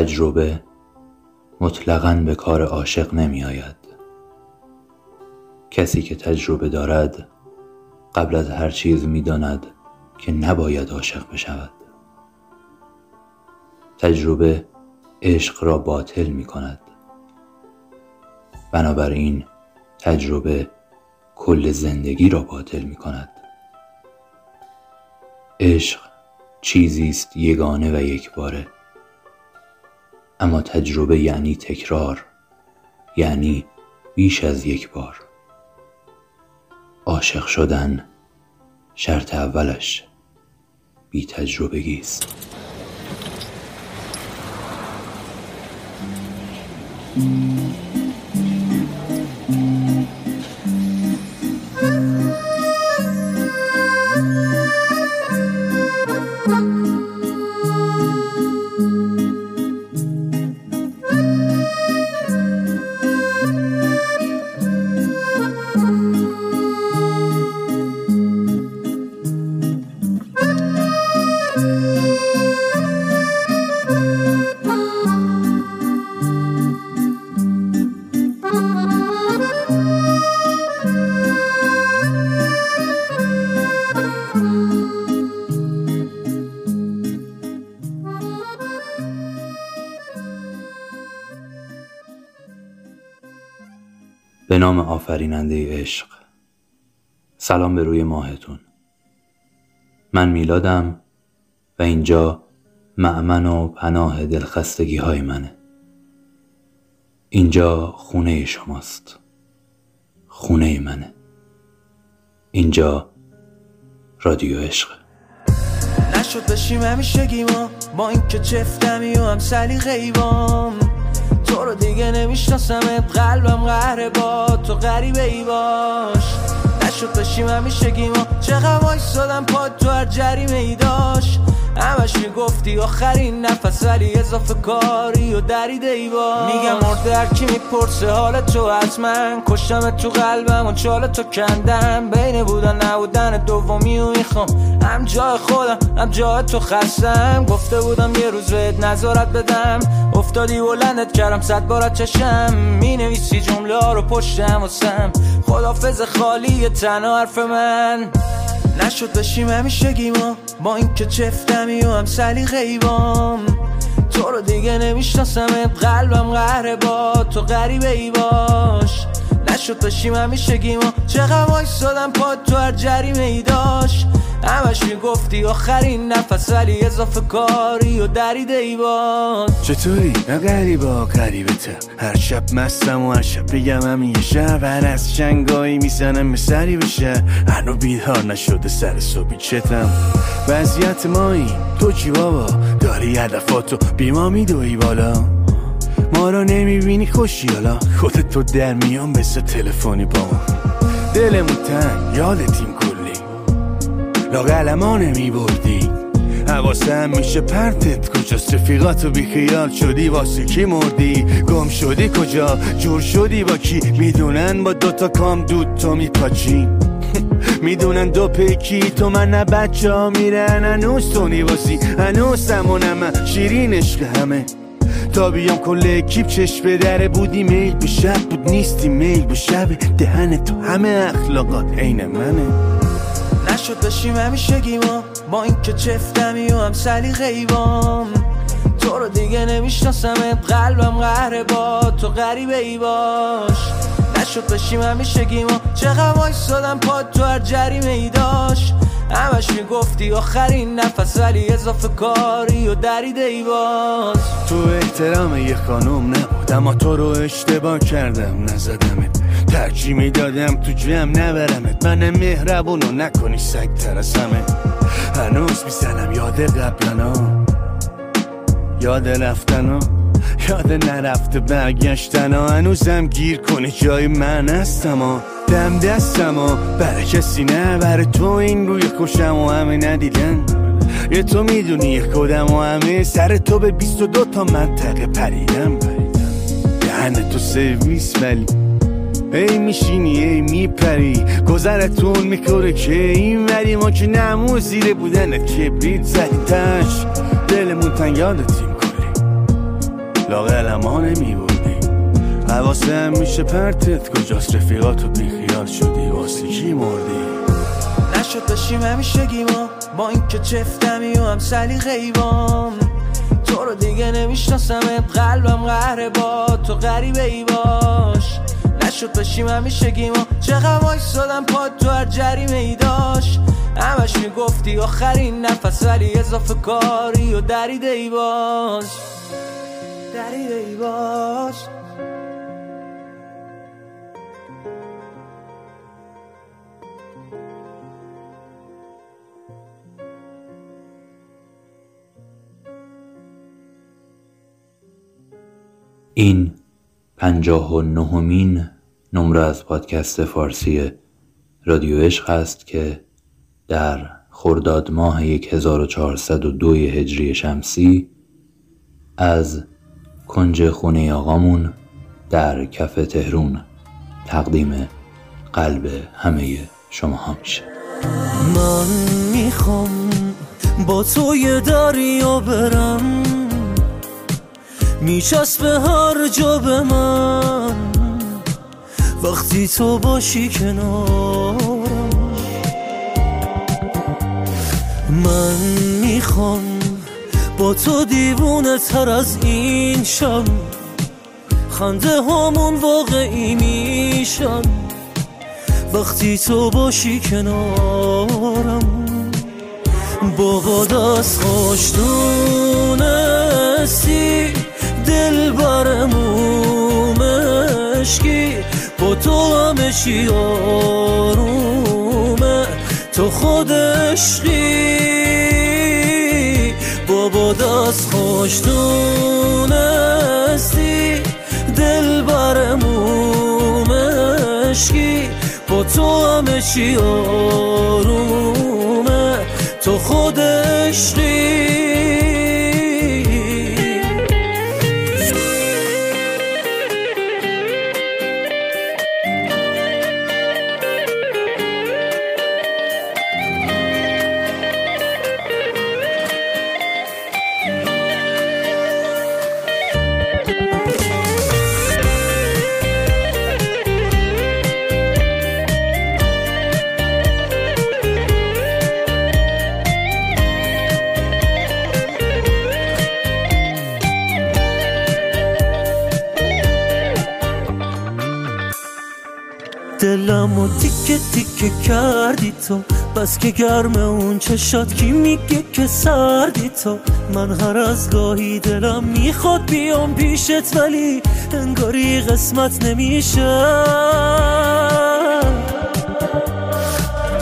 تجربه مطلقا به کار عاشق نمی آید کسی که تجربه دارد قبل از هر چیز می داند که نباید عاشق بشود. تجربه عشق را باطل می کند بنابراین تجربه کل زندگی را باطل می کند عشق چیزی است یگانه و یکباره اما تجربه یعنی تکرار یعنی بیش از یک بار. عاشق شدن شرط اولش. بی تجربگی است آفریننده عشق. سلام به روی ماهتون. من میلادم و اینجا معمن و پناه دلخستگی های منه. اینجا خونه شماست. خونه منه. اینجا رادیو عشق. نشد بشیم همیشه ما با اینکه چفتمی و هم سلی غیبام تو رو دیگه نمیشناسمت قلبم قهره با تو غریبه ای باش. نشد بشیم همیشه گیما چقدر وایستادم پاد تو هر جریمه ای داشت. همش می‌گفتی آخرین نفس ولی اضافه کاری و دریده ای با میگم هر کی می‌پرسه حال تو از من. کشتم تو قلبم و چال تو کندم بین بودن نبودن دومی و می‌خوام. هم جای خودم هم جای تو خستم. گفته بودم یه روز بهت نظارت بدم. افتادی بلندت کردم صد بارت چشم. می نویسی جمله ها رو پشتم واسم. خدافز خالی تنها حرف من. نشد بشیم همیشه گیما با اینکه چفتمی و هم سلی غیبام تو رو دیگه نمیشناسمت قلبم قهره با تو غریبه ای باش. نشد بشیم همیشه گیما چقدر وایستادم پاد تو هر جریمه ای داشت. همش می‌گفتی آخرین نفس ولی اضافه کاری و دریده ای باد چطوری؟ نه غریبا غریبته. هر شب مستم و هر شب بگم هم یه شب. هر از شنگایی می‌زنم به سری بشه. هنو بیدار نشده سر صبحی چتم. وضعیت ما این تو چی بابا؟ داری هدفاتو بیما میدوی بالا. ما رو نمی‌بینی خوشی حالا؟ خودت تو در میان بسه تلفنی با ما. دلمون تنگ یادتیم لاغل ما نمی بردی حواسم میشه پرتت کجاست؟ رفیقاتو بیخیال شدی واسه کی مردی؟ گم شدی کجا؟ جور شدی با کی؟ می‌دونن با دوتا کام دود تو میپاچی. می‌دونن دو پیکی تو من نه بچه ها میرن هنوز تو نیواسی هنوز سمونم شیرین عشق همه. تا بیام کل اکیپ چشم به دره بودی میل به شب بود نیستی میل به شب. دهن تو همه اخلاقات عین منه. نشد بشیم همیشه گیما با اینکه چفتمی و هم سلی غیبام تو رو دیگه نمیشناسمت قلبم قهره با تو غریبه ای باش. نشد بشیم همیشه گیما. چقدر وایستادم پاد تو هر جریمه ای داشت. همش می‌گفتی آخرین نفس ولی اضافه کاری و دریده ای باز. تو احترام یه خانوم نبود اما تو رو اشتباه کردم نزدمت. ترجیح می‌دادم تو جمع نبرمت. من مهربونو نکنی سگ ترسمه هنوز می‌زنم یاد قبلنا. یاد رفتنا. یاد نرفته برگشتنا هنوزم گیر کنی جای من هستم دم دستم و برای کسی نه برای تو این روی خوشم و همه ندیدن. یه تو می‌دونی کدم و همه سر تو به بیست و دو تا منطقه پریدم. دهن تو سرویس ولی ای میشینی ای میپری. گذرتون می‌کنه که این وری ما که نمو زیر بودن کبریت. زدیدش دلمون تنگ یادتیم. کلی لاغل ما نمیبردی. حواسه میشه پرتت کجاست؟ رفیقاتو بیخیال شدی واسه کی مردی؟ نشد داشتیم همیشه گیما با اینکه چفتمی و هم سلی غیبام تو رو دیگه نمیشناسمت قلبم قهره با تو غریبه ای باش. نشد باشیم همیشه گیما چقدر وایستادم پاد تو هر جریمه ای داشت. همش می‌گفتی آخرین نفس ولی اضافه کاری و دریده ای باش. دریده باش. این پنجاه و نهمین نمره از پادکست فارسی رادیو عشق است که در خرداد ماه 1402 هجری شمسی از کنج خونه آقامون در کف تهرون. تقدیم قلب همه شما ها میشه. من می‌خوام با تو یه دریا برم. به هر جا به من. وقتی تو باشی کنارم من می‌خوام با تو دیوونه تر از این شم خنده همون واقعی میشن. وقتی تو باشی کنارم بابا دست خوش دونستی دل برمو مشکی با تو همشی آرومه. تو خود عشقی. بابا دست خوش دونستی دل برمو مشکی با تو همشی آرومه. تو خود عشقی. تیکه کردی تو بس که گرم اون چشات. کی میگه که سردی تو؟ من هر از گاهی دلم می‌خواد بیام پیشت ولی انگاری قسمت نمیشه.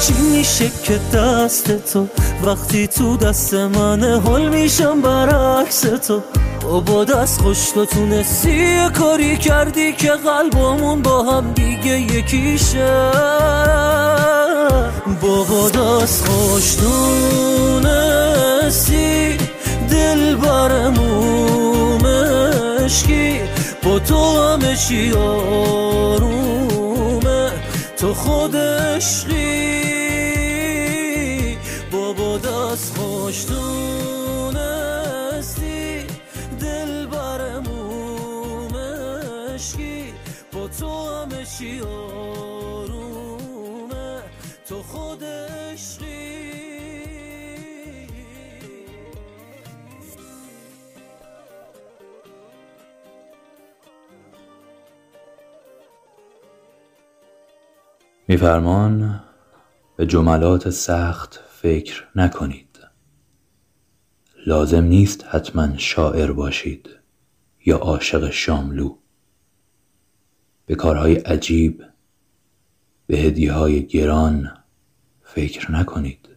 چی میشه که دست تو؟ وقتی تو دست منه حل میشم برعکس تو. با دست خوش تو تونستی کاری کردی که قلبمون با هم دیگه یکیشه. بابا دست خوش تونستی دل برمو مشکی. با تو همه چی آرومه تو خود عشقی. بابا دست خوش چی میفرمان به جملات سخت فکر نکنید. لازم نیست حتما شاعر باشید یا عاشق شاملو. به کارهای عجیب به هدیه های گران فکر نکنید.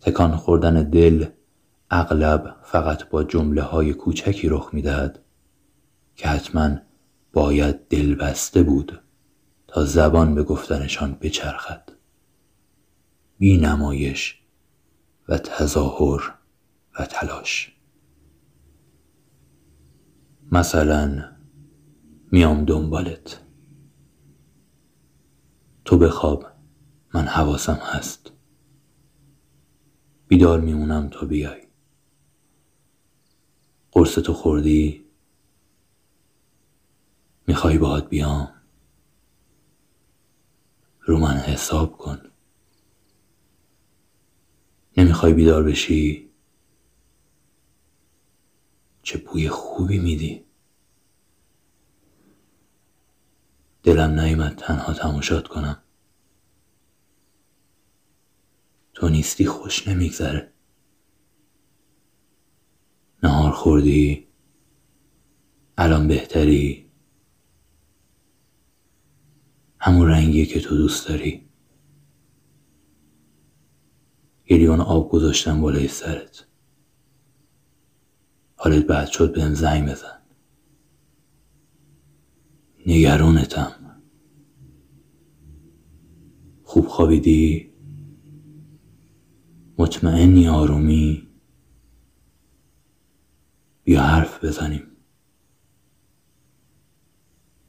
تکان خوردن دل اغلب فقط با جمله های کوچکی رخ می‌دهد که حتما باید دل بسته بود. تا زبان به گفتنشان بچرخد. بی نمایش و تظاهر و تلاش. مثلا میام دنبالت. تو بخواب من حواسم هست. بیدار میمونم تا بیای. قرص تو خوردی؟ می‌خوای باهات بیام؟ رو من حساب کن. نمی‌خوای بیدار بشی؟ چه بوی خوبی میدی. دلم نیمد تنها تماشات کنم. تو نیستی خوش نمیگذره. نهار خوردی الان بهتری. همون رنگیه که تو دوست داری. یه لیوان آب گذاشتم بالای سرت. حالت بعد شد بهم زنگ بزن. نگرانتم خوب خوابیدی؟ مطمئنی آرومی؟ بیا حرف بزنیم.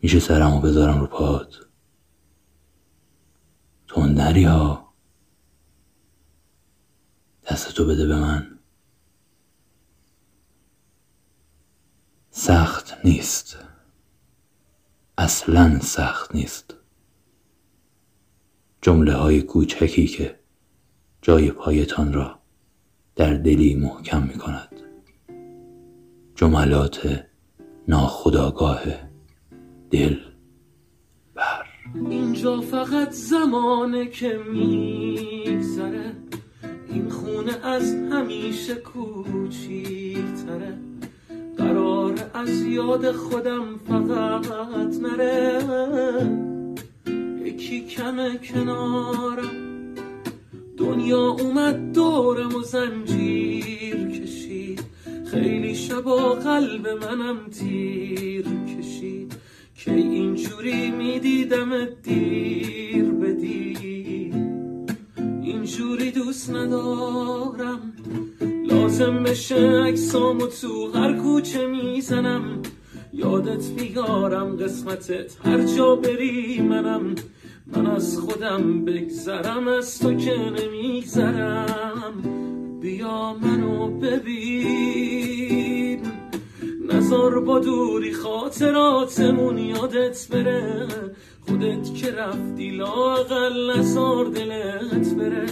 میشه سرمو بذارم رو پات؟ تندری ها دستتو بده به من. سخت نیست. اصلا سخت نیست. جمله های کوچکی که جای پایتان را در دلی محکم می کند جملات ناخداگاه دل بر. اینجا فقط زمانه که میگذره. این خونه از همیشه کوچیکتره. قرار از یاد خودم فقط نره. یکی کمه کنارم. دنیا اومد دورم و زنجیر کشید. خیلی شبا قلب منم تیر کشید. که اینجوری می‌دیدم دیر به دیر. اینجوری دوست ندارم. لازم بشه اکسامو تو هر کوچه می‌زنم. یادت بیارم قسمتت هر جا بری منم. من از خودم بگذرم از تو که نمیگذرم. بیا منو ببین. نزار با دوری خاطراتمون یادت بره. خودت که رفتی لاقل نزار دلت بره.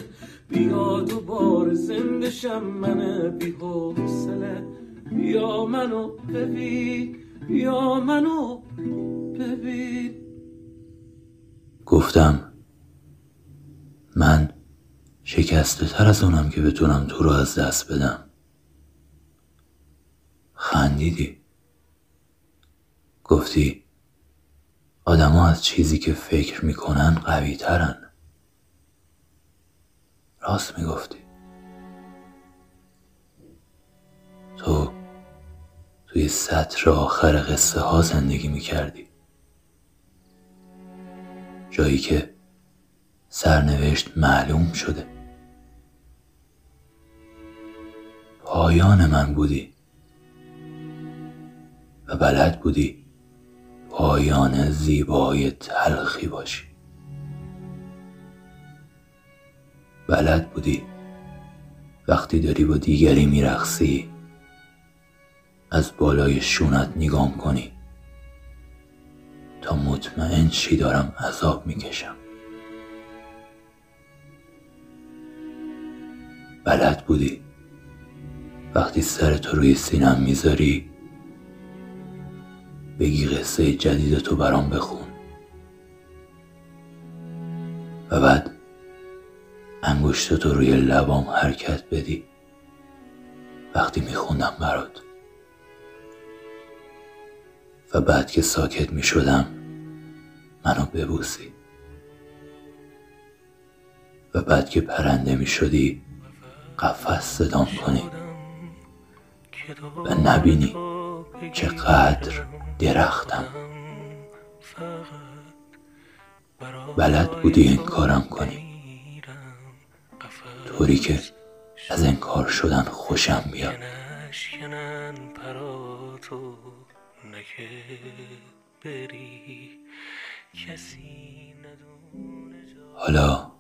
بیا دوباره زندشم من بی حوصله. بیا منو ببین بیا منو ببین. گفتم من شکسته تر از اونم که بتونم تو رو از دست بدم. خندیدی. گفتی آدما از چیزی که فکر می‌کنن قوی ترن راست می‌گفتی. تو توی سطر آخر قصه ها زندگی می‌کردی. جایی که سرنوشت معلوم شده. پایان من بودی. و بلد بودی پایان زیبای تلخی باشی. بلد بودی وقتی داری با دیگری میرخصی از بالای شونت نگام کنی. تا مطمئن شی دارم عذاب می‌کشم. بلد بودی وقتی سر روی سینم می‌ذاری بگی قصه جدید تو برام بخون. و بعد انگشت تو روی لبام حرکت بدی. وقتی میخوندم برات. و بعد که ساکت می‌شدم منو ببوسی. و بعد که پرنده می‌شدی قفس صدام کنی. و نبینی چقدر درختم. بلد بودی این کارم کنی. طوری که از این کار شدن خوشم بیاد. حالا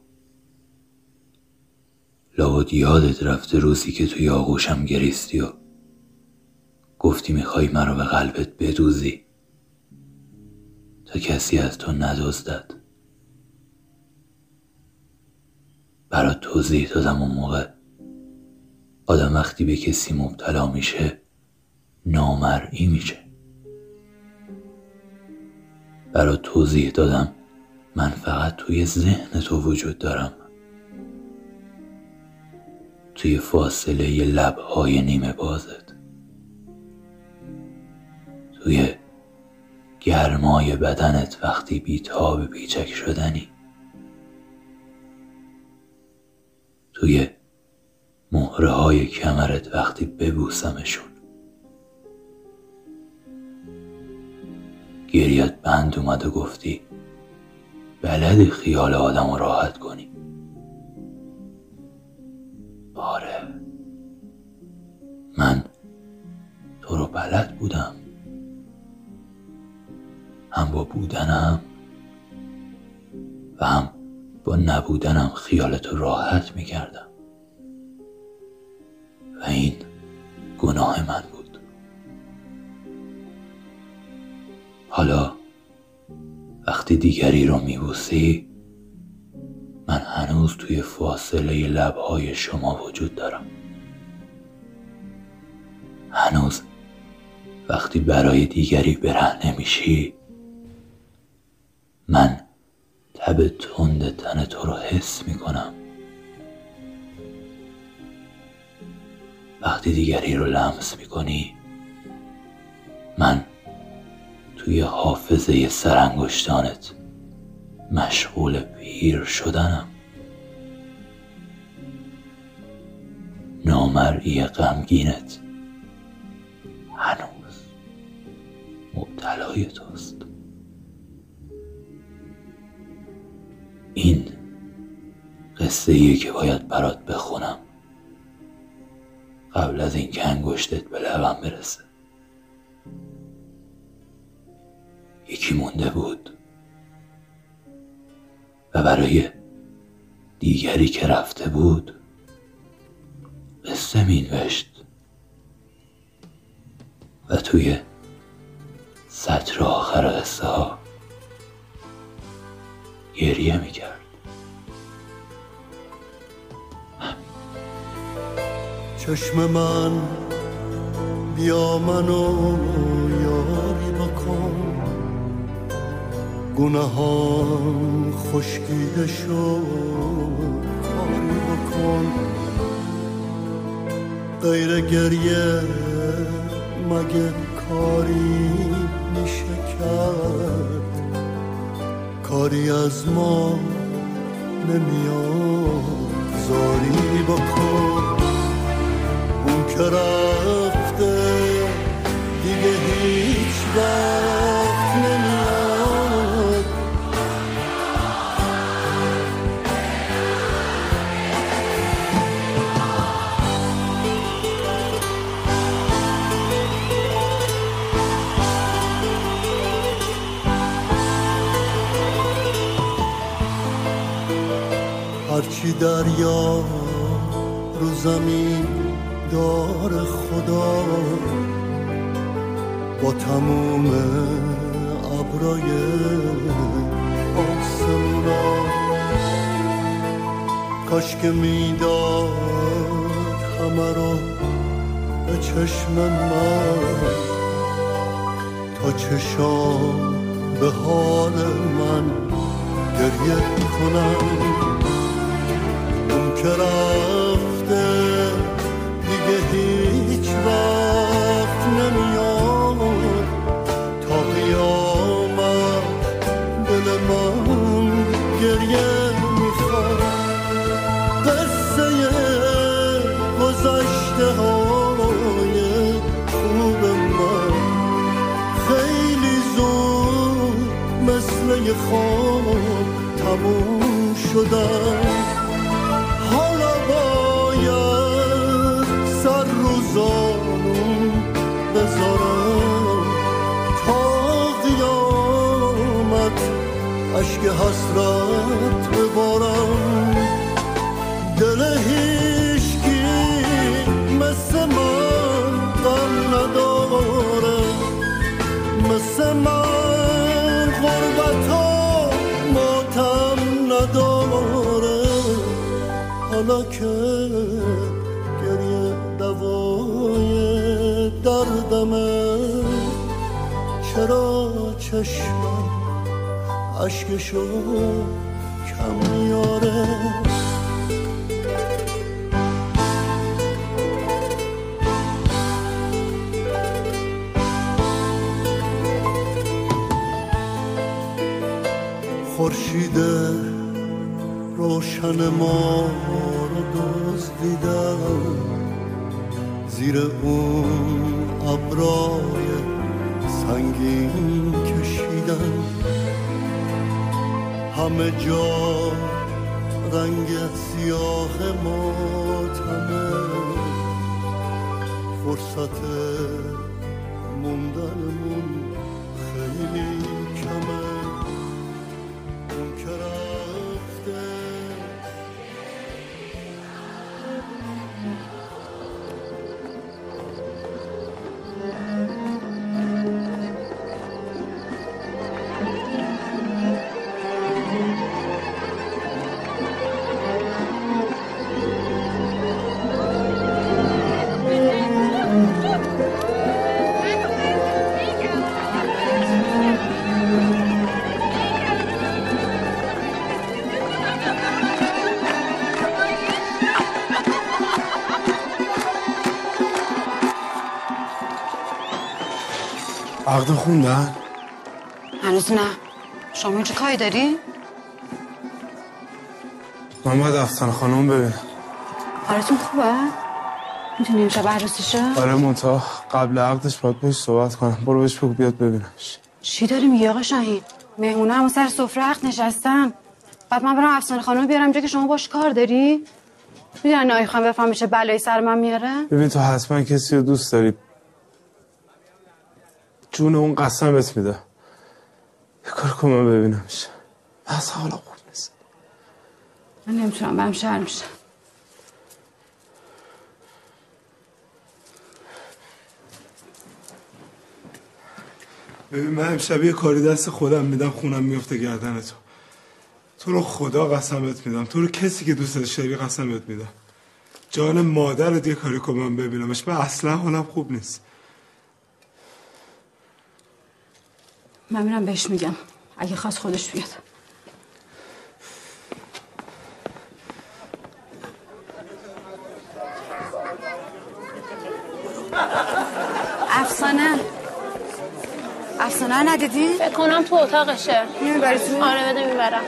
لابد یادت رفته روزی که توی آغوشم گریستی و گفتی می‌خوای مرا به قلبت بدوزی. تا کسی از تو ندزدد. برات توضیح دادم اون موقع. آدم وقتی به کسی مبتلا میشه نامرئی میشه. برات توضیح دادم من فقط توی ذهن تو وجود دارم. توی فاصله لبهای نیمه بازت توی گرمای بدنت وقتی بیتاب بیچک شدنی. توی مهره های کمرت وقتی ببوسمشون. گریت بند اومد و گفتی بلدی خیال آدم راحت کنی. آره. من تو رو بلد بودم. هم با بودنم و هم با نبودنم خیالتو راحت می‌کردم. و این گناه من بود. حالا وقتی دیگری رو میبوسی من هنوز توی فاصله لبهای شما وجود دارم. هنوز وقتی برای دیگری برهنه میشی من تب تند تن تو رو حس می‌کنم. وقتی دیگری رو لمس می‌کنی من توی حافظه سرانگشتانت مشغول پیر شدنم. نامرئی غمگینت هنوز مبتلای توست. این قصه ایه که باید برات بخونم. قبل از اینکه انگشتت به لبم برسه. یکی مونده بود. و برای دیگری که رفته بود قصه می نوشت و توی سطر آخر قصه ها گریه می کرد چشم من بیا منو یاری بکن گناهان خشکیده شد کاری بکن غیر گریه مگه کاری میشه کرد کاری از ما نمیاد. زاری بکن. اون که رفته دیگه هیچ وقت هرچی دریا رو زمین دار خدا. با تموم ابرای آسمونا کاش که می‌داد همه رو به چشم من. تا چشام به حال من گریه کنم. که رفته دیگه هیچ وقت نمیاد تا قیامت دل من گریه می‌خواد قصه گذشته های خوب من خیلی زود مثل خواب تموم شدن عشق حسرت ببارم دل هیشگی مثل من غم نداره. مثل من غربت ها ماتم نداره. حالا که گریه دوای دردمه چرا چشمم عشقشو کم میاره خورشید روشن ما رو دزدیدم. زیر اون ابرای سنگین کشیدم. همه جا رنگ سیاه ماتمه فرصت موندنمون خیلی کمه. خوندن هنوز نه شما چه کاری داری؟ من باید افسانه خانم ببینم حالتون خوبه؟ می‌تونی امشب عروسی شه؟ آره منتها قبل عقدش باید بهش صحبت کنم برو بهش بگو بیاد ببینمش چی داری میگی آقا شاهین؟ مهمونه هم سر سفره عقد نشستن بعد من برم افسانه خانم بیارم جا که شما باش کار داری؟ می‌دونی نایی خانم بفهمه چه بلایی سر من میاره؟ ببین تو حتما کسی رو دوست داری جون اون قسم بهت میده. یه کار کن من ببینمش اصلا حالا خوب نیست. من نمی‌تونم برم شهر میشم. ببین من امشب یه کاری دست خودم میدم خونم میفته گردن تو تو رو خدا قسمت میدم. تو رو کسی که دوست داری قسمت میدم. جان مادرت یه کاری کن من ببینمش. من اصلا حالم خوب نیست. من میرم بهش میگم. اگه خواست خودش بیاد. افسانه. افسانه ندیدی؟ فکر کنم تو اتاقشه. می‌بری تو؟ آره بده می‌برم.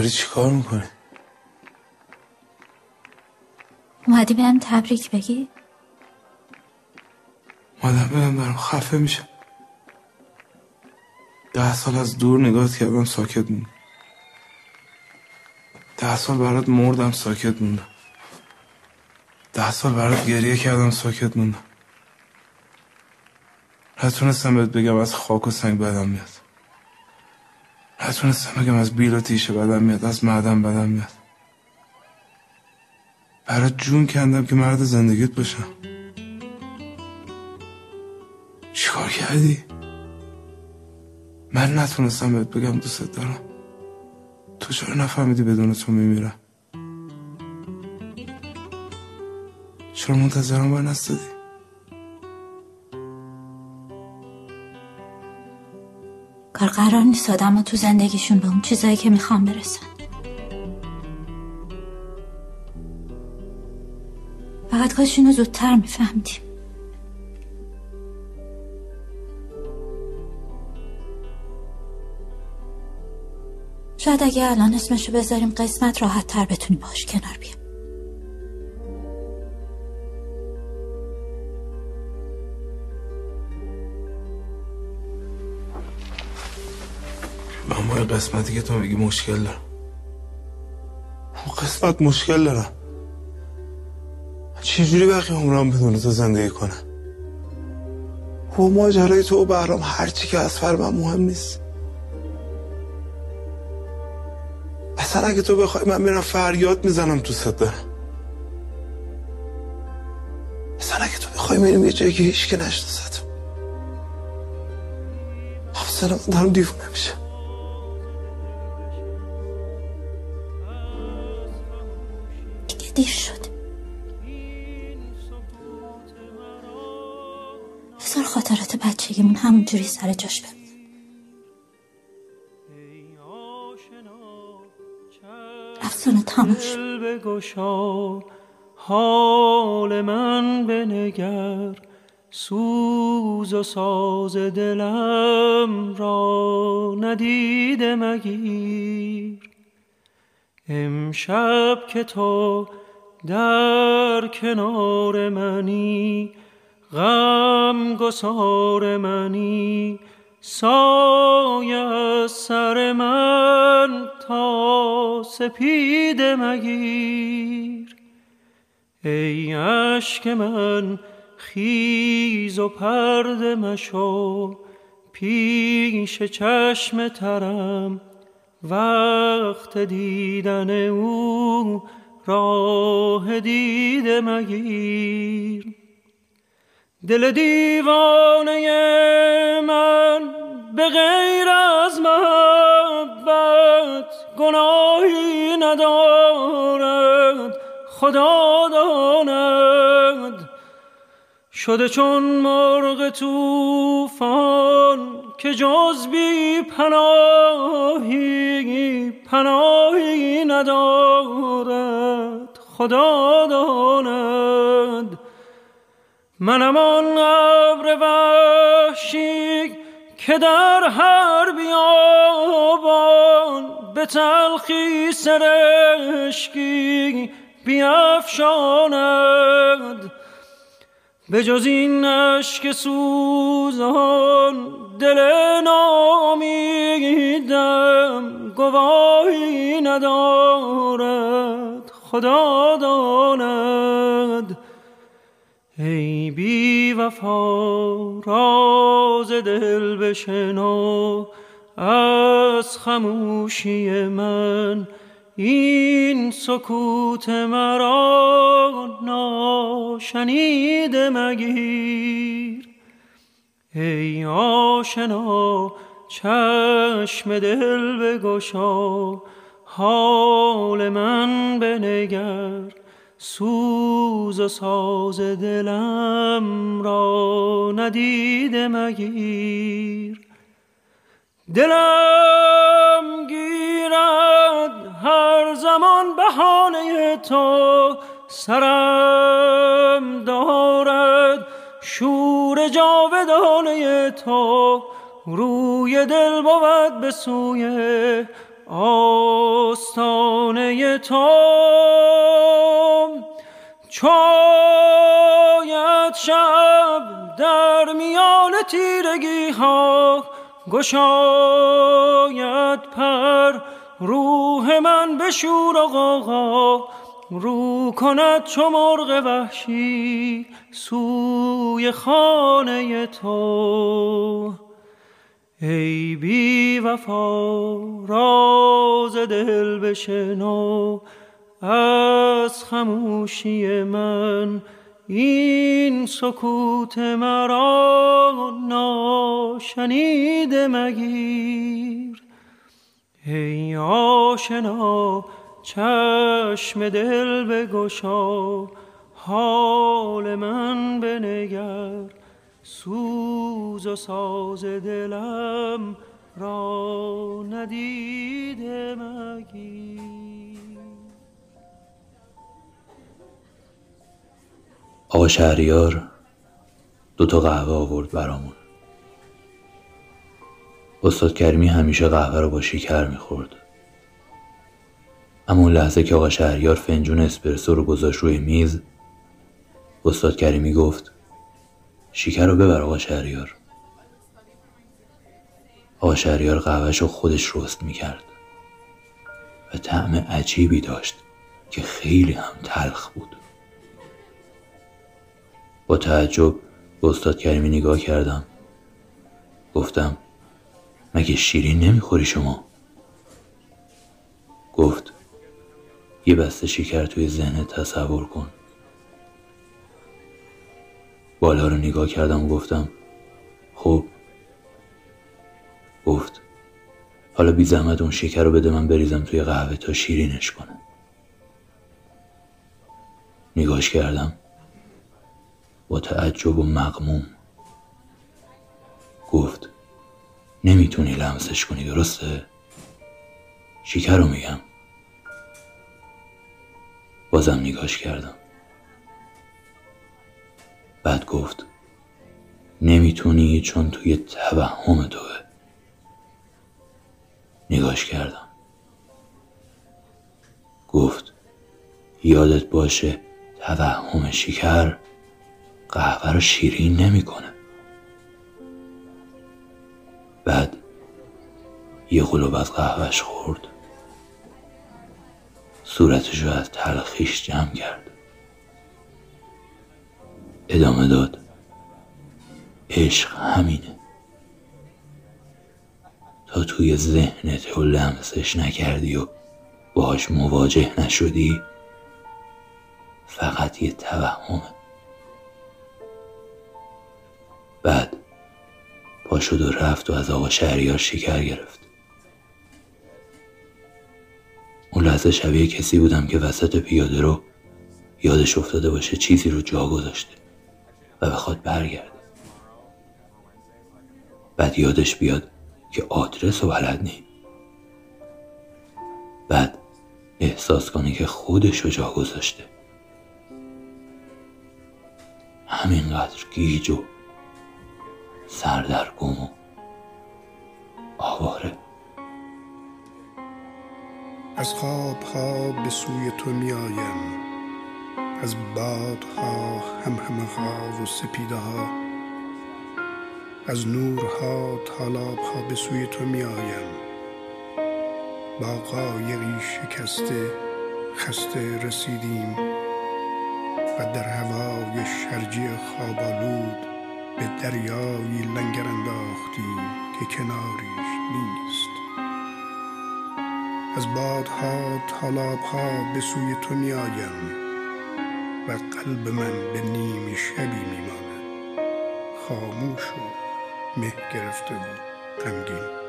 داری چی کار می‌کنی؟ اومدی بهم تبریک بگی؟ مادم بهم دارم خفه میشم ده سال از دور نگاه کردم ساکت موندم. ده سال برات مردم ساکت موندم. ده سال برات گریه کردم ساکت موندم. نتونستم بهت بگم از خاک و سنگ بدم میاد. نتونستم بگم از بیل و تیشه بدم میاد از معدن بدم میاد. برات جون کندم که مرد زندگیت باشم. چیکار کردی؟ من نتونستم بهت بگم دوست دارم. تو چرا نفهمیدی بدون تو میمیرم؟ چرا منتظرم باید نستدی قرار نیست آدم تو زندگیشون به اون چیزایی که می‌خوام برسن. فقط کاش اینو زودتر میفهمیدیم. شاید اگه الان اسمشو بذاریم قسمت راحت تر بتونیم باش کنار بیام قسمتی که تو میگی مشکل دارم. اون قسمت مشکل دارم. چجوری بقیه عمرم بدون تو زندگی کنم؟ و ماجرای تو و بهرام هرچی که از فر من مهم نیست. اصلا اگه تو بخوای من میرم فریاد می‌زنم تو دارم اصلا اگه تو بخوای میریم یه جایی که هیچ که نشناست حافظه دارم دیوونه میشه. دیر شد. بذار خاطرات بچگیمون همونجوری سر جاش بمونه افسانه بگشا حال من بنگر سوز و ساز دلم را ندیده مگیر. امشب که تو در کنار منی غم گسار منی. سایه سر من تا سپید مگیر. ای عشق من خیز و پرد مشو. پیش چشم ترم وقت دیدن او راه دیده مگیر. دل دیوانه من به غیر از محبت گناهی ندارد خدا داند. شده چون مرغ توفان که جز بی پناهی پناهی ندارد خدا داند. منم آن ابر وحشی که در هر بیابان به تلخی سرشکی بیافشاند. به جز این اشک سوزان دل نامیدم گواهی ندارد خدا داند. ای بی وفا راز دل بشنو از خموشی من این سکوت مرا ناشنیده مگیر. ای آشنا چشم دل بگشا حال من بنگر. سوز و ساز دلم را ندیده مگیر. دلم تو سرم دارد شور جاودانه تو روی دل بود به سوی آستانه تو. چاید شب در میان تیرگی ها گشاید پر روح من به شور و غاغا. رو کند چو مرغ وحشی سوی خانه تو. ای بی وفا راز دل بشنو از خموشی من این سکوت مرا ناشنیده مگیر. ای آشنا چشم دل بگشا حال من بنگر سوز و ساز دلم را ندیده مگیر. آقا شهریار دوتا قهوه آورد برامون. استاد کریمی همیشه قهوه رو با شکر می‌خورد. اما اون لحظه که آقا شهریار فنجون اسپرسو رو گذاشت روی میز استاد کریمی گفت شکر رو ببر آقا شهریار. آقا شهریار قهوهش رو خودش رست می‌کرد و طعم عجیبی داشت که خیلی هم تلخ بود. با تعجب به استاد کریمی نگاه کردم. گفتم مگه شیرین نمی‌خوری شما؟ گفت یه بسته شکر توی ذهنت تصور کن. بالا رو نگاه کردم و گفتم خب. گفت حالا بی زحمت اون شکر رو بده من بریزم توی قهوه تا شیرینش کنه. نگاش کردم. با تعجب و مقموم گفت نمی‌تونی لمسش کنی درسته؟ شکر رو میگم. بازم نگاش کردم. بعد گفت نمی‌تونی چون توی توهم توه. نگاش کردم. گفت یادت باشه توهم شکر قهوه رو شیرین نمی‌کنه. بعد یه قلوب از قهوهش خورد. صورتش رو از تلخیش جمع کرد. ادامه داد عشق همینه. تا توی ذهنت و لمسش نکردی و باش مواجه نشدی فقط یه توهمه. بعد پا شد و رفت و از آقا شهریار شکر گرفت. اون لحظه شبیه کسی بودم که وسط پیاده رو یادش افتاده باشه چیزی رو جا گذاشته و بخواد برگرده. بعد یادش بیاد که آدرس و بلد نی بعد احساس کنه که خودش رو جا گذاشته. همینقدر گیج و سردرگم و آواره. از خواب ها به سوی تو می آیم از بادها هم همه ها و سپیده ها از نورها تالاب ها به سوی تو می آیم با قایقی شکسته خسته رسیدیم. و در هوای شرجی خوابالود به دریایی لنگر انداختیم که کناریش نیست. از بادها تالابها به سوی تو می آیم و قلب من به نیم شبی میماند. خاموش و مه گرفته و غمگین.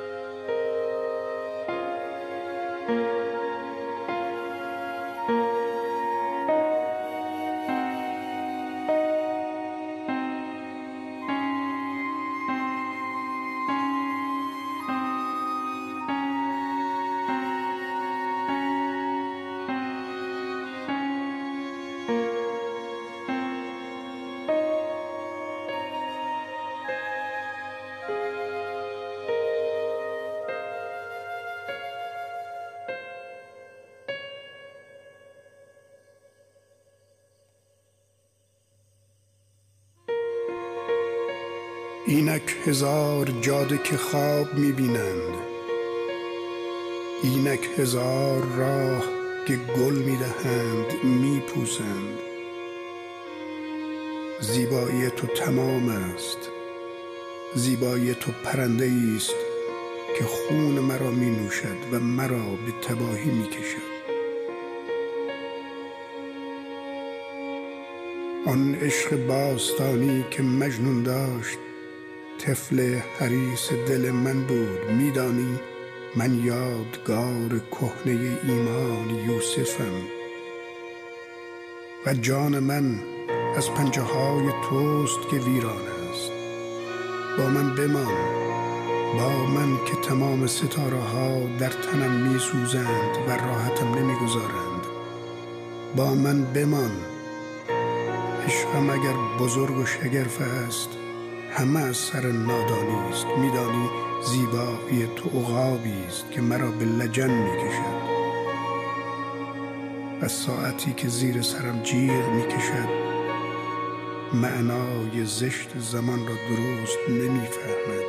اینک هزار جاده که خواب می‌بینند. اینک هزار راه که گل می‌دهند میپوسند. زیبایی تو تمام است. زیبایی تو پرنده است که خون مرا می نوشد و مرا به تباهی می کشد آن عشق باستانی که مجنون داشت طفل حریس دل من بود میدانی؟ من یادگار کهنه ایمان یوسفم. و جان من از پنجه های توست که ویران است. با من بمان با من که تمام ستاره ها در تنم می سوزند و راحتم نمی گذارند با من بمان عشقم اگر بزرگ و شگرف است همه از سر نادانی است. میدانی زیبایی تو عقابی است که مرا به لجن می‌کشد. و ساعتی که زیر سرم جیغ می‌کشد معنای زشت زمان را درست نمی‌فهمد.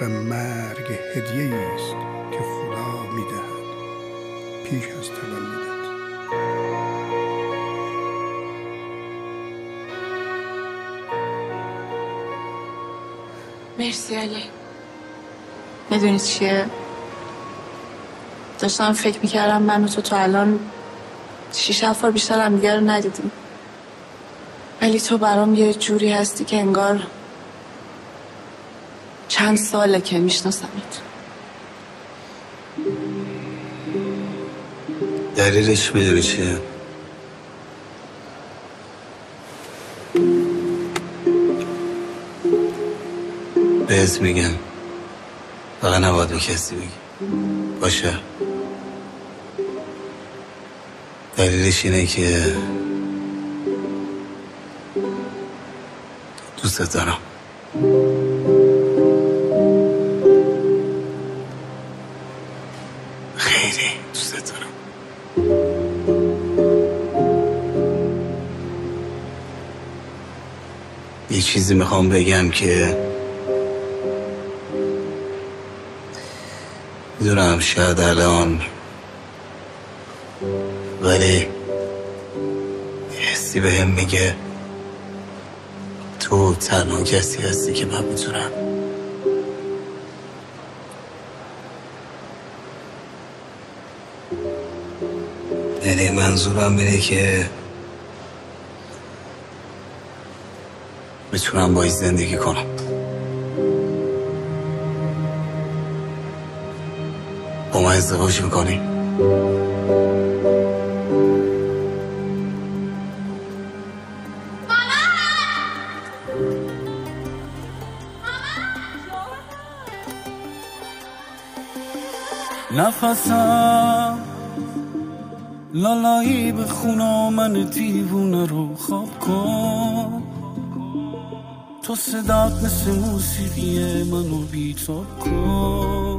و مرگ هدیه است که خدا می‌دهد. پیش از تولدت مرسی علی. می‌دونی چیه؟ داشتم فکر می‌کردم من و تو تا الان شیش هفت بیشتر هم دیگر رو ندیدیم. ولی تو برام یه جوری هستی که انگار چند ساله که میشناسمت. دلیلش می‌دونی چیه؟ بهت میگم. فقط نباید به کسی بگی. باشه. دلیلش اینه که دوست دارم. دوست دارم. یه چیزی می‌خوام بگم که می‌دونم شاید الان. ولی حسی به هم میگه تو تنها کسی هستی که من می‌تونم. یعنی منظورم اینه که می‌تونم با زندگی کنم. با من ازدواج می‌کنی؟ نفسم لالایی به خونا من دیوونه رو خواب کن. تو صدات مثل موسیقی منو بیتاب کن.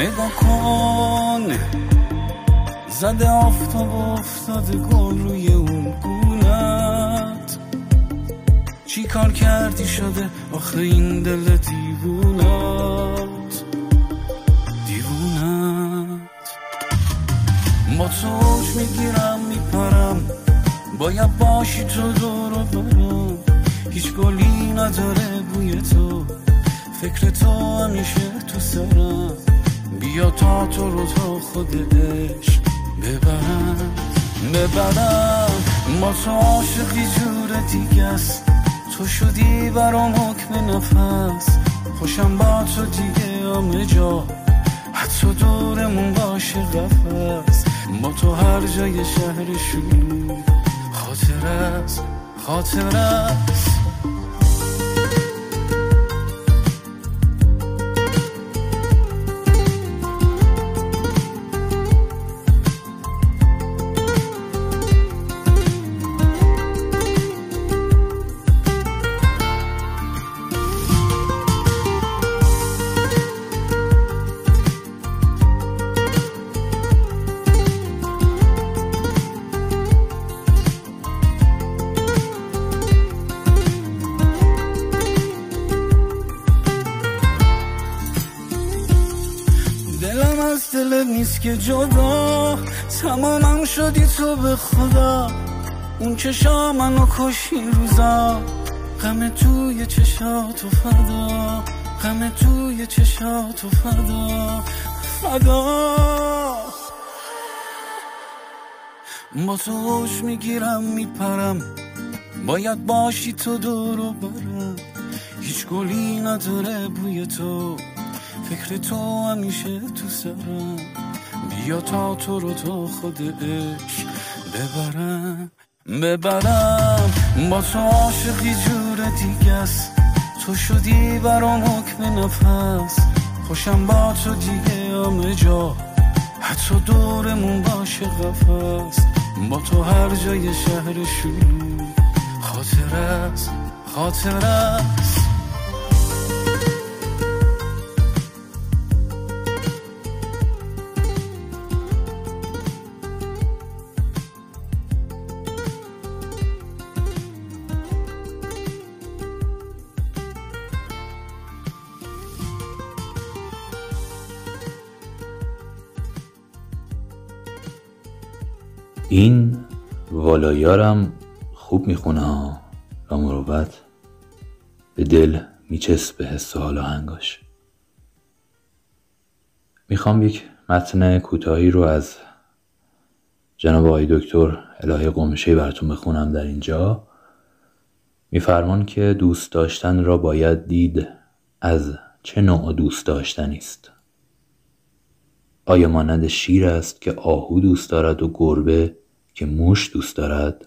نگاه کن. زده آفتاب افتاده گل روی اون گونت. چی کار کردی شده آخه این دل دیوونت دیوونت. با تو می‌گیرم میپرم. باید باشی تو دور و برم هیچ گلی نداره بوی تو. فکر تو همیشه تو سرم. بیا تا تو رو تا خود عشق ببرم؟ ببرم. ما تو عاشقی جور دیگه است. تو شدی برام حکم نفس. خوشم با تو دیگه همه جا. حتی دورمون باشه قفص با تو هر جای شهر شروع خاطر است. خاطر است. جدا تمامم شدی تو به خدا. اون چشا منو کشی روزا. غم توی چشاتو فدا غم توی چشاتو فدا فدا با تو هوش می‌گیرم میپرم. باید باشی تو دور و برم. هیچ گلی نداره بوی تو. فکر تو همیشه تو سرم. تا تو رو تو خودش ببرم ببرم. با تو عاشقی جور دیگه است. تو شدی برام حکم نفس. خوشم با تو دیگه همه جا. حتی دورمون باشه قفص با تو هر جای شهر شروع خاطر است خاطر است. این والایارم خوب می‌خونه و مروت به دل میچسبه حس و حال آهنگاش می‌خوام یک متن کوتاهی رو از جناب آقای دکتر الهی قمشه براتون بخونم در اینجا. میفرمان که دوست داشتن را باید دید از چه نوع دوست داشتنی است. آیا مانند شیر است که آهو دوست دارد و گربه که موش دوست دارد؟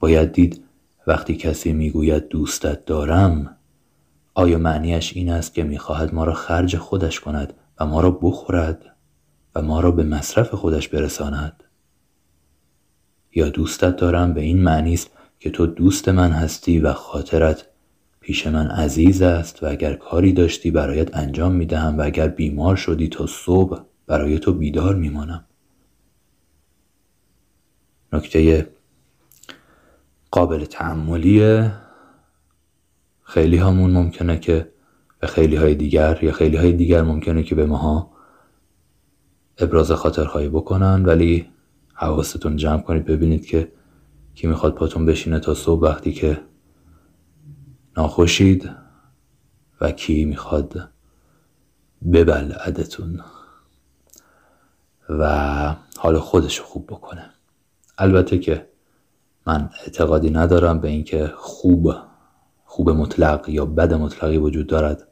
باید دید وقتی کسی می‌گوید دوستت دارم آیا معنیش این است که می‌خواهد ما را خرج خودش کند و ما را بخورد و ما را به مصرف خودش برساند؟ یا دوستت دارم به این معنی است که تو دوست من هستی و خاطرت پیش من عزیز است و اگر کاری داشتی برایت انجام می‌دهم و اگر بیمار شدی تا صبح برای تو بیدار میمانم. نکته قابل تعملیه خیلی همون ممکنه که به خیلی های دیگر یا خیلی های دیگر ممکنه که به ماها ابراز خاطرخواهی بکنن ولی حواستون جمع کنید ببینید که کی می‌خواد پاتون بشینه تا صبح وقتی که ناخوشید و کی می‌خواد ببلعدتون و حال خودش خوب بکنه. البته که من اعتقادی ندارم به اینکه خوب خوب مطلق یا بد مطلقی وجود دارد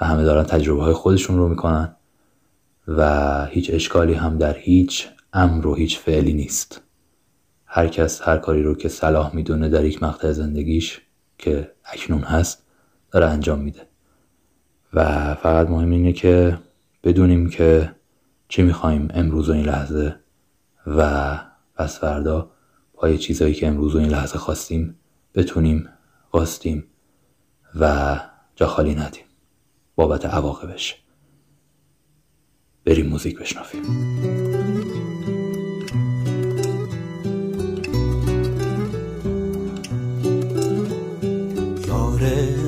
و همه دارن تجربه های خودشون رو می‌کنن و هیچ اشکالی هم در هیچ امر و هیچ فعلی نیست. هر کس هر کاری رو که صلاح می‌دونه در یک مقطع زندگیش که اکنون هست داره انجام میده. و فقط مهم اینه که بدونیم که چی می‌خوایم امروز و این لحظه و پس فردا پای چیزایی که امروز و این لحظه خواستیم بتونیم خواستیم و جا خالی ندیم. بابت عواقبش. بریم موزیک بشنافیم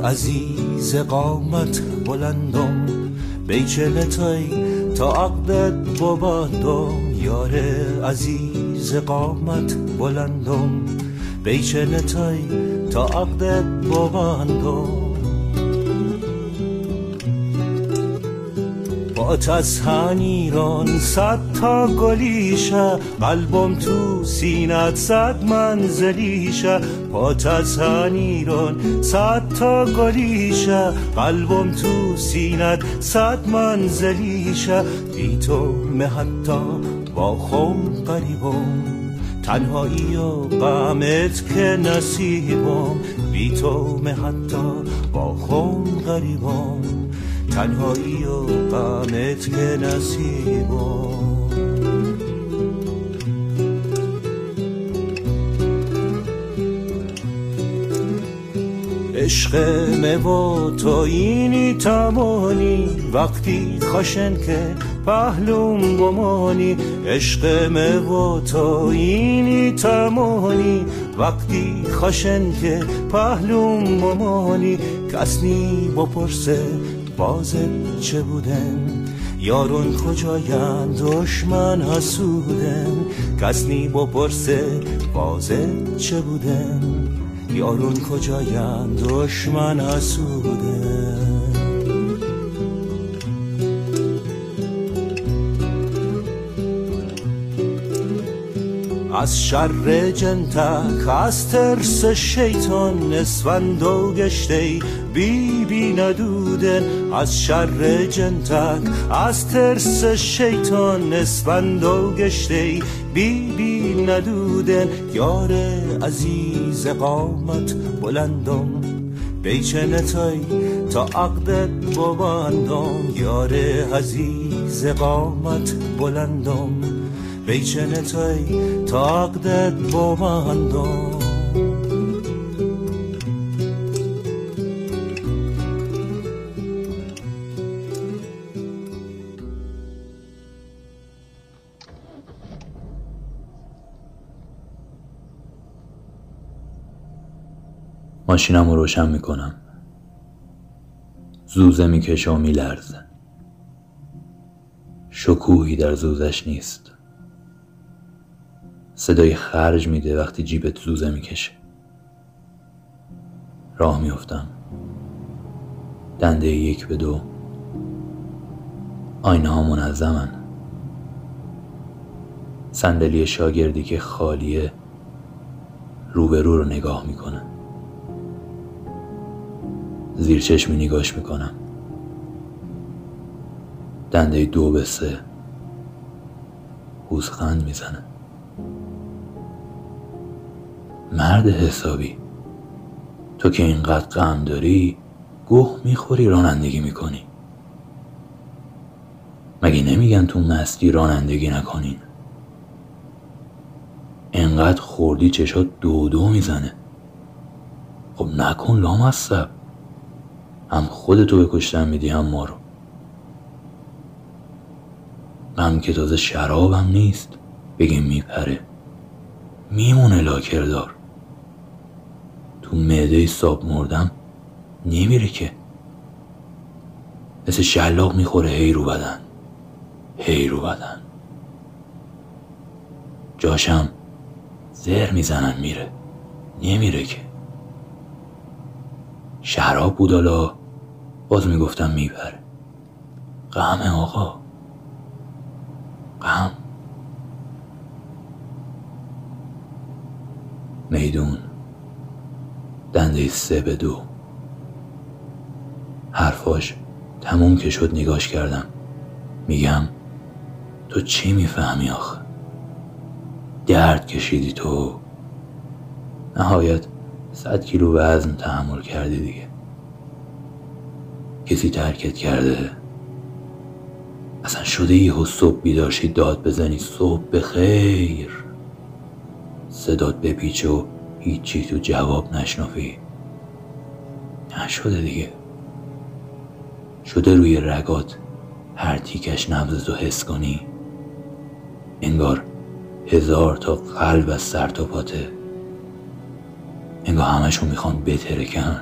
عزیز قامت بلندم بیچل تای تا عقدت ببندم. یار عزیز قامت بلندم بیچل تای تا عقدت ببندم. با تسهن ایران صد تا گلیشه قلبم تو سینت صد منزلیشه با تسهن ایران صد تا گلیشه قلبم تو سینت صد منزلیشه بی تو حتی با خم قریبم. تنهایی و غمت که نصیبم. بی تو حتی با خم قریبم. تنهایی و غمت که نصیبم عشق و تو اینی تمانی وقتی خشن که پهلوم بمانی عشق و تو اینی تمانی وقتی خشن که پهلوم بمانی کسنی بپرسه بازت چه بودن یارون کجاین دشمن حسودن کسنی بپرسه بازت چه بودن یارون کجاین دشمن حسودن از شر جنتک از ترس شیطان اسفند و گشته بی بی ندودن از شر جنتک از ترس شیطان اسفند و گشته بی بی ندودن یار عزیز قامت بلندم. بیچنتای تا عقدت ببندم یار عزیز قامت بلندم. بیچنتای تا عقدت ببندم. ماشینم رو روشن می‌کنم. زوزه می‌کشه و میلرزه. شکوهی در زوزش نیست. صدای خرج میده وقتی جیبت زوزه می‌کشه. راه میفتم دنده یک به دو. آینه ها منظمن. صندلی شاگردی که خالیه روبرو رو نگاه می‌کنه. زیر چشمی نگاش می‌کنم. دنده دو به سه. پوزخند می‌زنه. مرد حسابی. تو که اینقدر غم داری گوه می‌خوری رانندگی می‌کنی. مگه نمیگن تو مستی رانندگی نکنین؟ انقدر خوردی چشات دو دو می‌زنه. خب نکن لامصب. هم خودتو به کشتن میدی هم ما رو. من که تازه شرابم نیست بگیم میپره. میمونه لاکردار. تو معده ساب مردم نمیره که. مثل شلاق می‌خوره هی رو بدن. هی رو بدن. جاشم زر می‌زنن میره. نمیره که. شراب بود حالا. باز می‌گفتم میپره غم آقا. غم. میدون. دنده سه به دو. حرفاش تموم که شد نگاش کردم. میگم تو چی می‌فهمی آخه؟ درد کشیدی تو. نهایت صد کیلو وزن تحمل کردی دیگه. کسی ترکت کرده؟ اصلا شده یه صبح بیدارشی داد بزنی؟ صبح به خیر صدات بپیچه و هیچی تو جواب نشنفی نشده دیگه. شده روی رگات هر تیکش نبض حس کنی. انگار هزار تا قلب از سر تا پاته. انگار همشون می‌خوان بترکن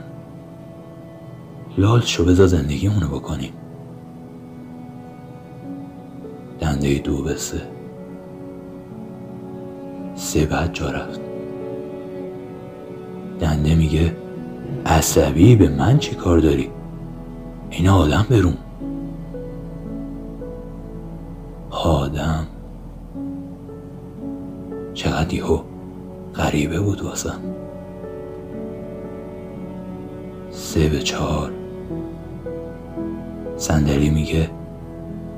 لال شو بذار زندگیمونو بکنیم. دنده دو به سه سه بعد جا رفت. دنده میگه عصبی به من چی کار داری؟ این آدم برون. آدم. چقدر یهو غریبه بود واسم. سه به چهار. صندلی میگه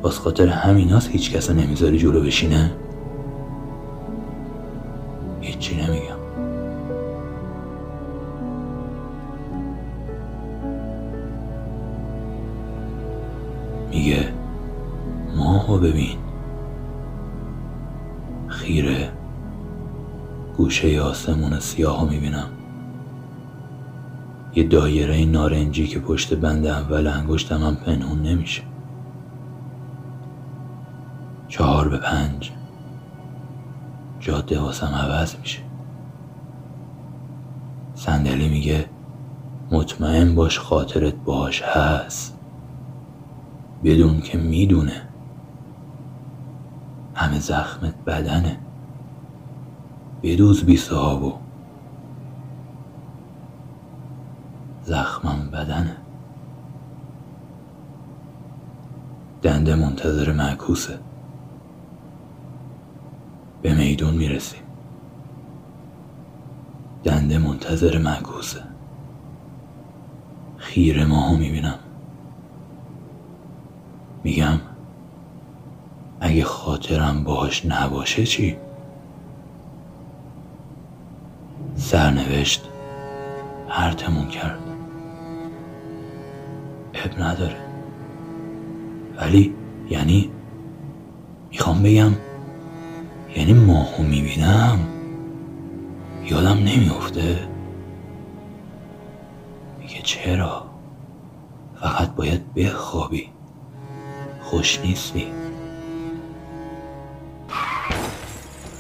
باز خاطر همیناست هیچ کسا نمی‌ذاری جلو بشینه؟ هیچی نمیگم. میگه ماهو ببین. خیره. گوشه آسمون سیاه می‌بینم. یه دایره نارنجی که پشت بند اول انگشتم هم پنهون نمیشه. چهار به پنج. جاده واسم عوض میشه. صندلی میگه مطمئن باش خاطرت باش هست. بدون که می‌دونه. همه زخمت بدنه. بدوز بی صحابو زخمم بدنه. دنده منتظر معکوسه. به میدون می‌رسیم. دنده منتظر معکوسه. خیره ماهو می‌بینم. میگم اگه خاطرم باهاش نباشه چی؟ سرنوشت هرتمون کرد. اب نداره. ولی یعنی می‌خوام بگم یعنی ماهو می‌بینم یادم نمیافته. میگه چرا؟ فقط باید بخوابی. خوش نیستی.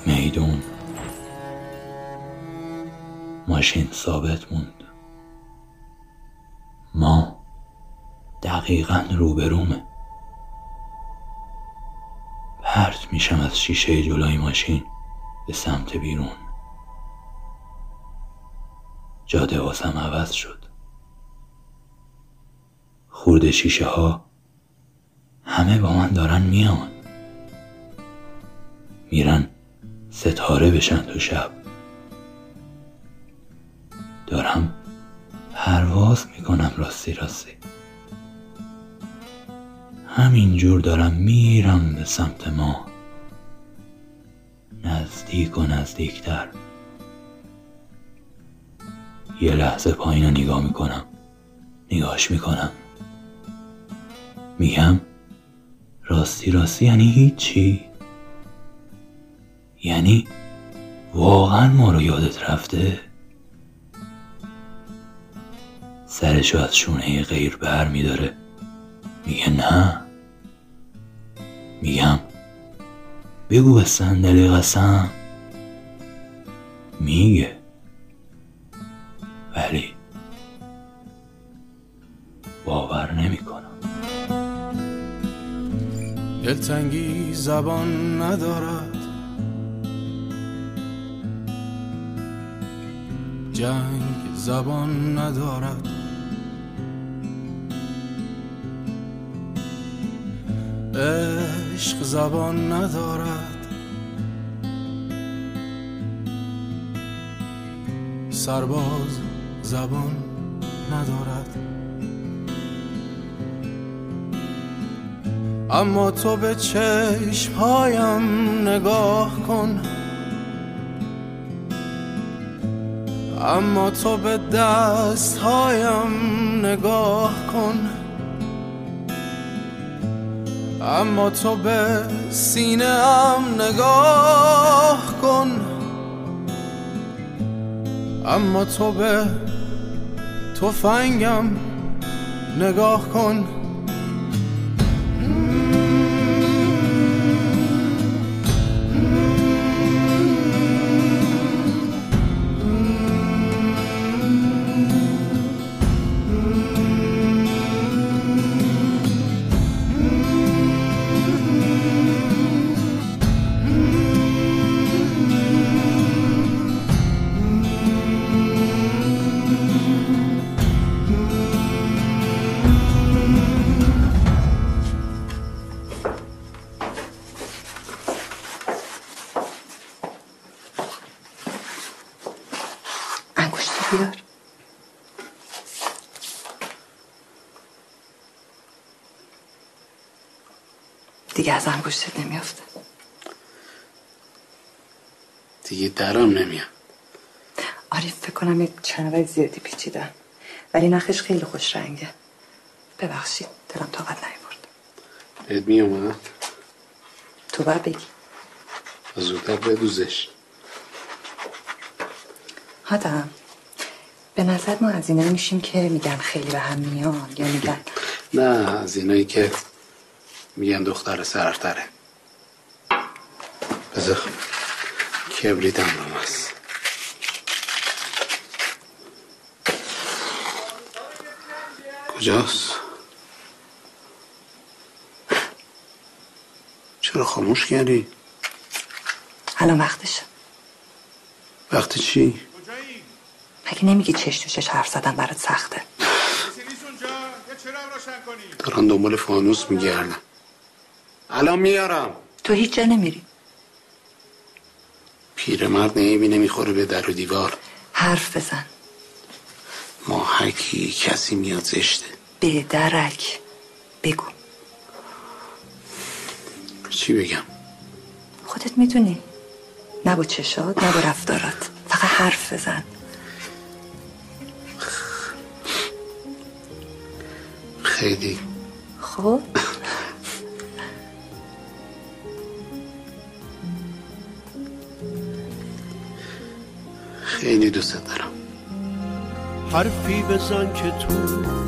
میدون. ماشین ثابت موند دقیقا روبرومه. پرت میشم از شیشه جلوی ماشین به سمت بیرون. جاده واسم عوض شد. خورده شیشه ها همه با من دارن میان. میرن ستاره بشن تو شب. دارم پرواز می‌کنم راستی راستی. همینجور دارم میرم به سمت ما. نزدیک و نزدیکتر. یه لحظه پایین رو نگاه می‌کنم. نگاش می‌کنم. میگم راستی راستی یعنی هیچی؟ یعنی واقعا ما رو یادت رفته؟ سرشو از شونه غیر بر میداره. میگه نه. میگم. بگو به صندلی قسم میگه. ولی باور نمی‌کنم. دلتنگی زبان ندارد. جنگ زبان ندارد. عشق زبان ندارد. سرباز زبان ندارد. اما تو به چشمهایم نگاه کن. اما تو به دستهایم نگاه کن. اما تو به سینه ام نگاه کن. اما تو به تفنگم نگاه کن. درام نمیاد. آره فکر کنم یک چنوای زیادی پیچیدن. ولی نخش خیلی خوش رنگه. ببخشید دلم طاقت نیورد بهت میومد تو باید بگی. زودتر بدوزش. آدم به نظر ما از اینا میشیم که میگن خیلی به هم میان یا میگن نه از اینایی که میگن دختر سرتره. بذار. کبریت هم هست. کجاست؟ چرا خاموش کردی؟ الان وقتشه. وقتی چی؟ مگه نمیگی چش تو چش حرف زدن برات سخته؟ دارن دنبال فانوس میگردن. الان میارم. تو هیچ جا نمیری. پیرمرد نمی‌بینه می‌خوره به در و دیوار. حرف بزن. ما هر کی کسی میاد زشته. به درک بگو. چی بگم؟ خودت می‌دونی. نه با چشات نه با رفتارات. فقط حرف بزن. خیلی. خب؟ خیلی دوست دارم. حرفی بزن که تو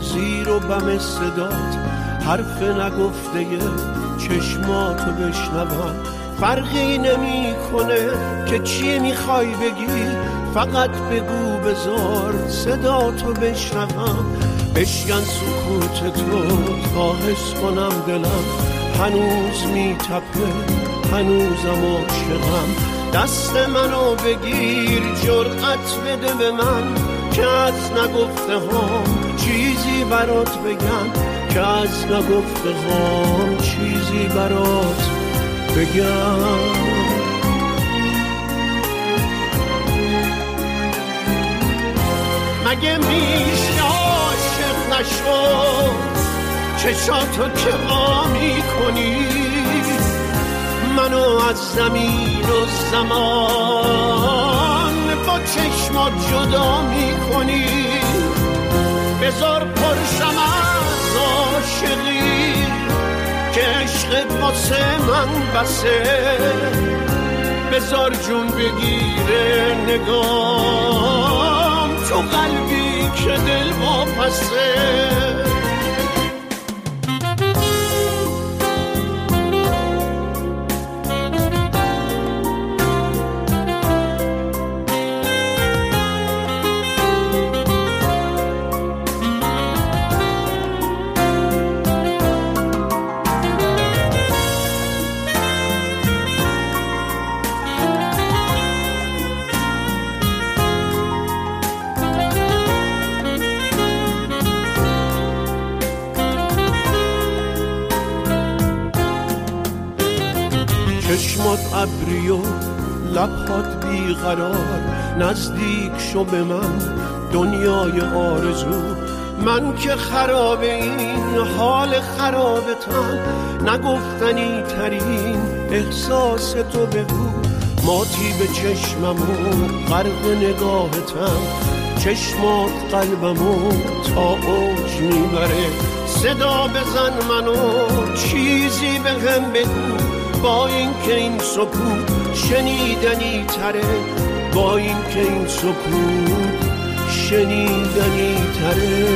زیر و بم صدات حرف نگفته چشماتو بشنوم فرقی نمی‌کنه که چی می‌خوای بگی فقط بگو بزار صداتو بشنوم. بشکن سکوت تو تا حس کنم دلم. هنوز میتپه هنوزم عاشقم. دست منو بگیر جرأت بده به من. که از نگفته هم چیزی برات بگم. که از نگفته هم چیزی برات بگم. مگه میشه عاشق نشو؟ چشاتو که وا می‌کنی؟ منو از زمین و زمان با چشمات جدا می‌کنی. بذار پرشم از عاشقی که عشقت واسه من بسه. بذار جون بگیره نگام تو قلبی که دل واپسه. ابری و لبهات بیقرار نزدیک شو به من دنیای آرزو. من که خراب این حال خرابتم نگفتنی ترین احساس تو بگو. ماتی به چشمم و غرق نگاهتم چشمات قلبمو تا اوج می‌بره. صدا بزن منو چیزی به هم بگو. با اینکه این سکوت شنیدنی تره با اینکه این سکوت شنیدنی تره.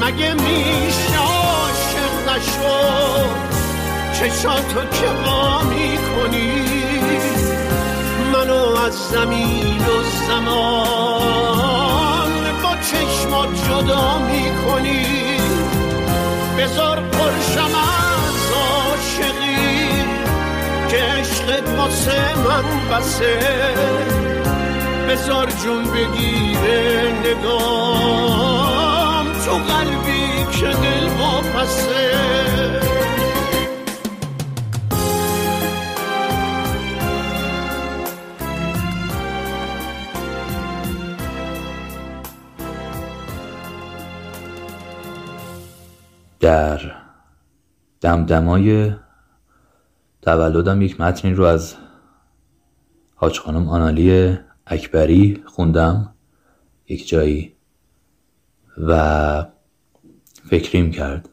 مگه میشه عاشق نشو؟ چشاتو که وا می‌کنی منو از زمین و زمان جدا می‌کنی؟ بذار پرشم از عاشقی که عشقت واسه من بسه. بذار جون بگیره نگام تو قلبی که دل واپسه. در دمدمای تولدم یک متنی رو از حاج خانم آنالی اکبری خوندم یک جایی و فکریم کرد.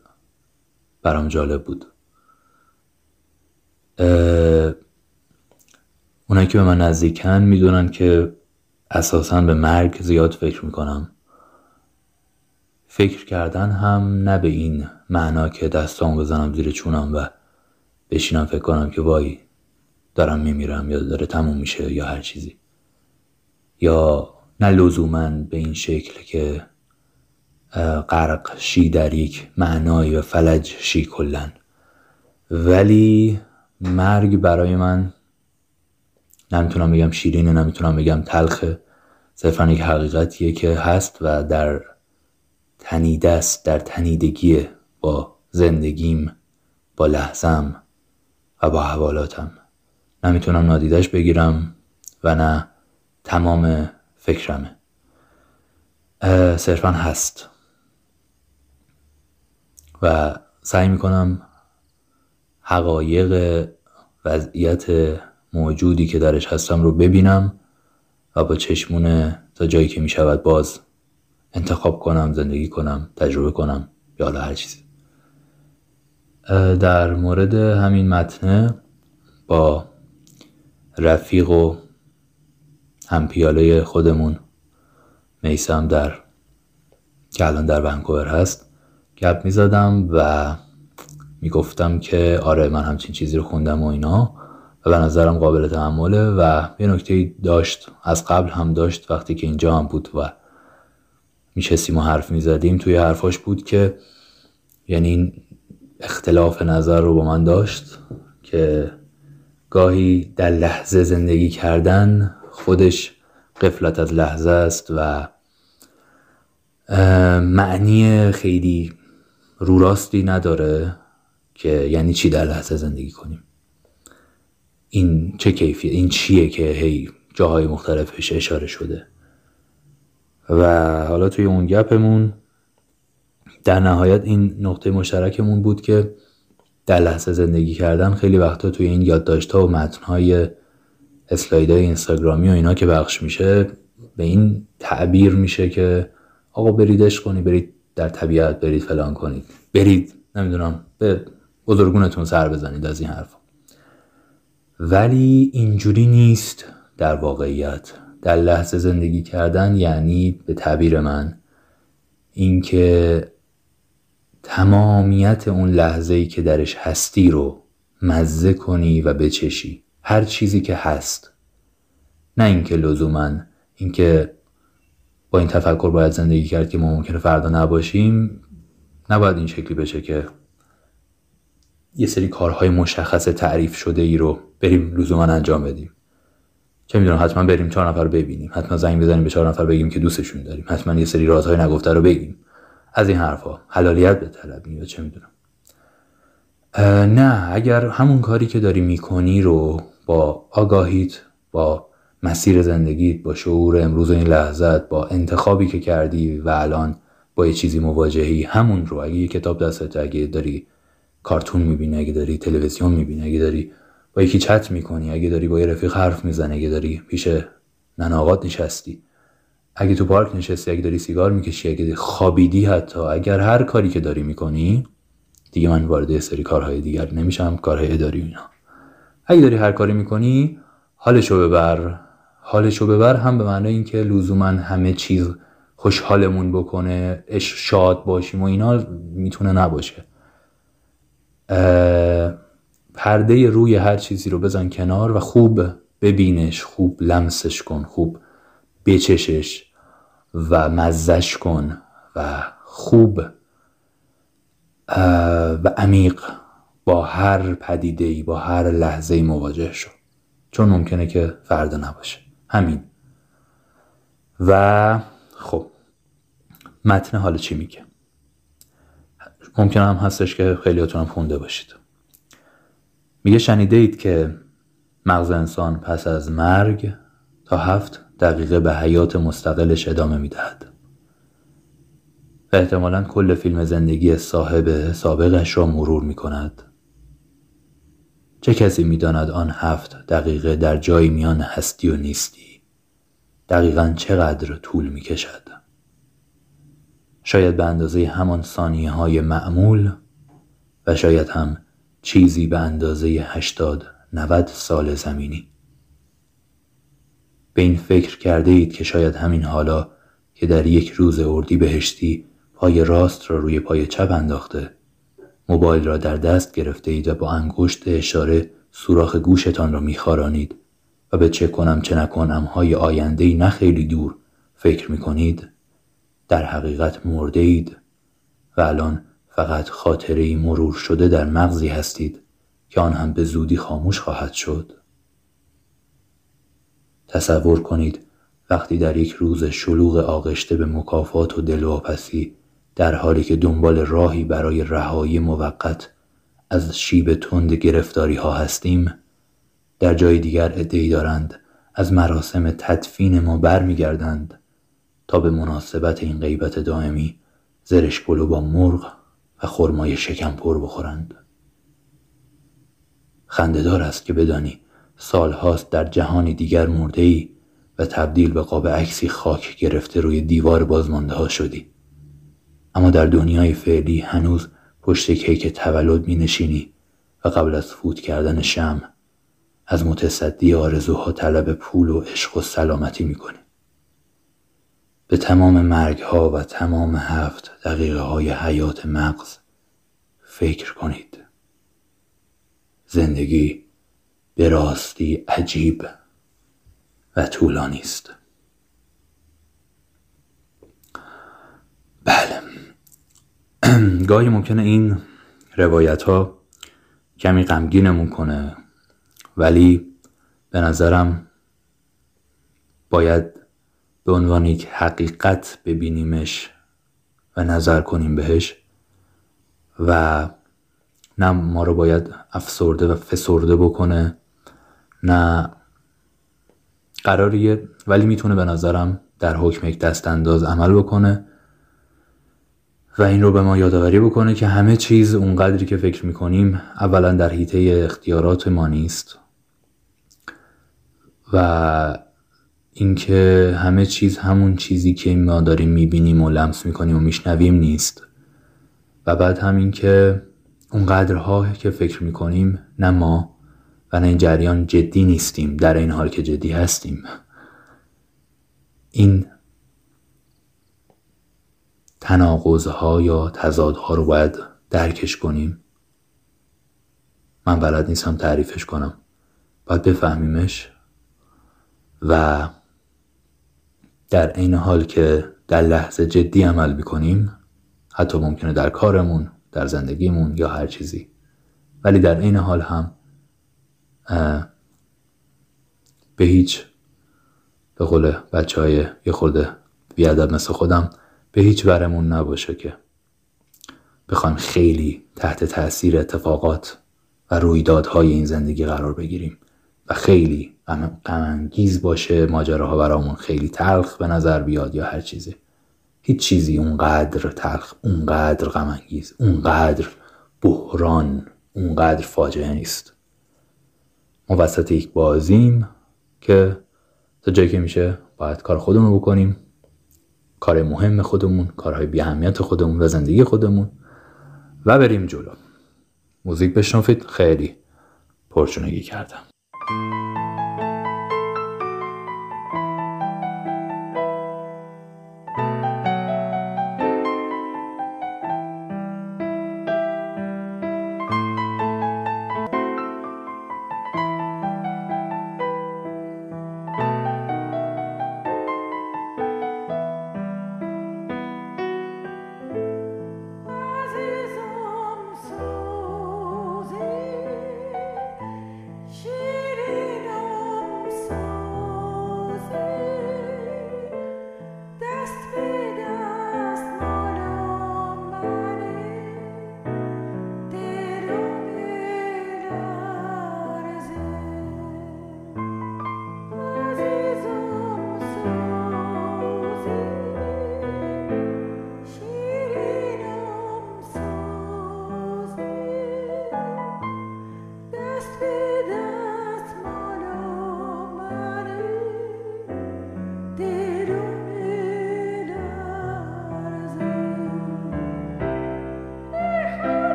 برام جالب بود. اونایی که به من نزدیکن می‌دونن که اساسا به مرگ زیاد فکر می‌کنم. فکر کردن هم نه به این معنا که دستام بزنم زیر چونم و بشینم فکر کنم که وای دارم میمیرم یا داره تموم میشه یا هر چیزی. یا نه لزوما به این شکل که غرق شی در یک معنایی و فلج شی کلن ولی مرگ برای من نمی‌تونم بگم شیرینه نمی‌تونم بگم تلخه صرفا یک حقیقتیه که هست و در تنیده است در تنیدگی با زندگیم با لحظم و با حوالاتم. نمی‌تونم نادیدش بگیرم و نه تمام فکرمه. صرفا هست. و سعی می‌کنم حقایق وضعیت موجودی که درش هستم رو ببینم و با چشمونه تا جایی که می‌شود باز انتخاب کنم زندگی کنم تجربه کنم یا حالا هر چیزی. در مورد همین متنه با رفیق و همپیاله خودمون میسم در که الان در ونکوور هست گپ می‌زدم و می‌گفتم که آره من همچین چیزی رو خوندم و اینا و به نظرم قابل تحمله و یه نکته داشت از قبل هم داشت وقتی که اینجا هم بود و میشستیم و حرف می‌زدیم. توی حرفاش بود که یعنی اختلاف نظر رو با من داشت که گاهی در لحظه زندگی کردن خودش قفلت از لحظه است و معنی خیلی رو راستی نداره که یعنی چی در لحظه زندگی کنیم. این چه کیفیه این چیه که هی جاهای مختلفش اشاره شده؟ و حالا توی اون گپمون در نهایت این نقطه مشترکمون بود که در لحظه زندگی کردن خیلی وقتا توی این یادداشت ها و متن های اسلاید های اینستاگرامی و اینا که بخش میشه به این تعبیر میشه که آقا بریدش کنی برید در طبیعت برید فلان کنید. برید نمی‌دونم به بزرگونتون سر بزنید از این حرف ولی اینجوری نیست در واقعیت. در لحظه زندگی کردن یعنی به تعبیر من. اینکه تمامیت اون لحظه ای که درش هستی رو مزه کنی و بچشی. هر چیزی که هست. نه اینکه لزوما اینکه با این تفکر باید زندگی کرد که ما ممکنه فردا نباشیم. نباید این شکلی بشه که یه سری کارهای مشخص تعریف شده ای رو بریم لزوما انجام بدیم. چه می‌دونم حتما بریم چهار نفر ببینیم. حتما زنگ بزنیم به چهار نفر بگیم که دوستشون داریم. حتما یه سری رازهای نگفته رو بگیم. از این حرفها. حلالیت به طلب یا چه می‌دونم. نه اگر همون کاری که داری می‌کنی رو با آگاهیت با مسیر زندگیت با شعور امروز این لحظت با انتخابی که کردی و الان با یه چیزی مواجهی همون رو. اگه یه کتاب دستت اگه داری کارتون می‌بینی اگه داری تلویزیون می‌بینی اگه داری با یکی چت می‌کنی اگه داری با یه رفیق حرف می‌زنی اگه داری پیش نناقات نشستی. اگه تو پارک نشستی اگه داری سیگار می‌کشی اگه خوابیدی حتی اگر هر کاری که داری می‌کنی دیگه من وارد سری کارهای دیگر نمیشم کارهای اداری اینا. اگه داری هر کاری می‌کنی حالشو ببر. حالشو ببر هم به معنی اینکه لزوما همه چیز خوشحالمون بکنه اش شاد باشیم و اینا می‌تونه نباشه. پرده روی هر چیزی رو بزن کنار و خوب ببینش خوب لمسش کن خوب بچشش و مزش کن و خوب و عمیق با هر پدیده ای با هر لحظه ای مواجه شو. چون ممکنه که فردا نباشه. همین. و خب متن حالا چی میگه؟ ممکن هم هستش که خیلیاتون هم خونده باشید. میگه شنیده اید که مغز انسان پس از مرگ تا هفت دقیقه به حیات مستقلش ادامه می‌دهد و احتمالا کل فیلم زندگی صاحب سابقش را مرور می کند. چه کسی می داند آن هفت دقیقه در جای میان هستی و نیستی دقیقا چقدر طول می کشد؟ شاید به اندازه همان ثانیه های معمول و شاید هم چیزی به اندازه هشتاد نود سال زمینی. به این فکر کرده اید که شاید همین حالا که در یک روز اردی بهشتی پای راست را روی پای چپ انداخته موبایل را در دست گرفته اید و با انگشت اشاره سوراخ گوشتان را میخارانید و به چه کنم چه نکنم های آینده نه خیلی دور فکر می کنید در حقیقت مرده اید و الان فقط خاطره مرور شده در مغزی هستید که آن هم به زودی خاموش خواهد شد. تصور کنید وقتی در یک روز شلوغ آغشته به مکافات و دلواپسی در حالی که دنبال راهی برای رهایی موقت از شیب تند گرفتاری ها هستیم در جای دیگر ادعی دارند از مراسم تدفین ما برمیگردند تا به مناسبت این غیبت دائمی زرش با مرغ و خرمای شکم پر بخورند خندهدار است که بدانی سالهاست در جهانی دیگر مرده ای و تبدیل به قاب عکسی خاک گرفته روی دیوار بازمانده ها شدی اما در دنیای فعلی هنوز پشت کیک تولد می نشینی و قبل از فوت کردن شم از متصدی آرزوها طلب پول و عشق و سلامتی می کنی. به تمام مرگ ها و تمام هفت دقیقه های حیات مغز فکر کنید. زندگی به راستی عجیب و طولانی است. بله. گاهی ممکنه این روایت ها کمی غمگینمون کنه ولی به نظرم باید به عنوان یک حقیقت ببینیمش و نظر کنیم بهش و نه ما رو باید افسرده و فسرده بکنه نه قراریه ولی می‌تونه به نظرم در حکم یک دست انداز عمل بکنه و این رو به ما یادآوری بکنه که همه چیز اونقدری که فکر می‌کنیم اولا در حیطه اختیارات ما نیست. و اینکه همه چیز همون چیزی که ما داریم می‌بینیم و لمس می‌کنیم و میشنویم نیست. و بعد همین که اونقدرها که فکر می‌کنیم نه ما و نه این جریان جدی نیستیم در این حال که جدی هستیم. این تناقضها یا تضادها رو باید درکش کنیم. من بلد نیستم تعریفش کنم. باید بفهمیمش و در این حال که در لحظه جدی عمل می‌کنیم حتی ممکنه در کارمون در زندگیمون یا هر چیزی. ولی در این حال هم به هیچ به قول بچه های یه خورده بیادب مثل خودم به هیچ برمون نباشه که بخوایم خیلی تحت تاثیر اتفاقات و رویدادهای این زندگی قرار بگیریم. و خیلی غمانگیز باشه ماجراها برامون خیلی تلخ به نظر بیاد یا هر چیزی. هیچ چیزی اونقدر تلخ اونقدر غمانگیز اونقدر بحران اونقدر فاجعه نیست. ما وسط یک بازیم که تا جایی که میشه باید کار خودمون رو بکنیم. کار مهم خودمون کارهای بی اهمیت خودمون و زندگی خودمون و بریم جلو. موزیک بشنفید خیلی پرچونگی کردم.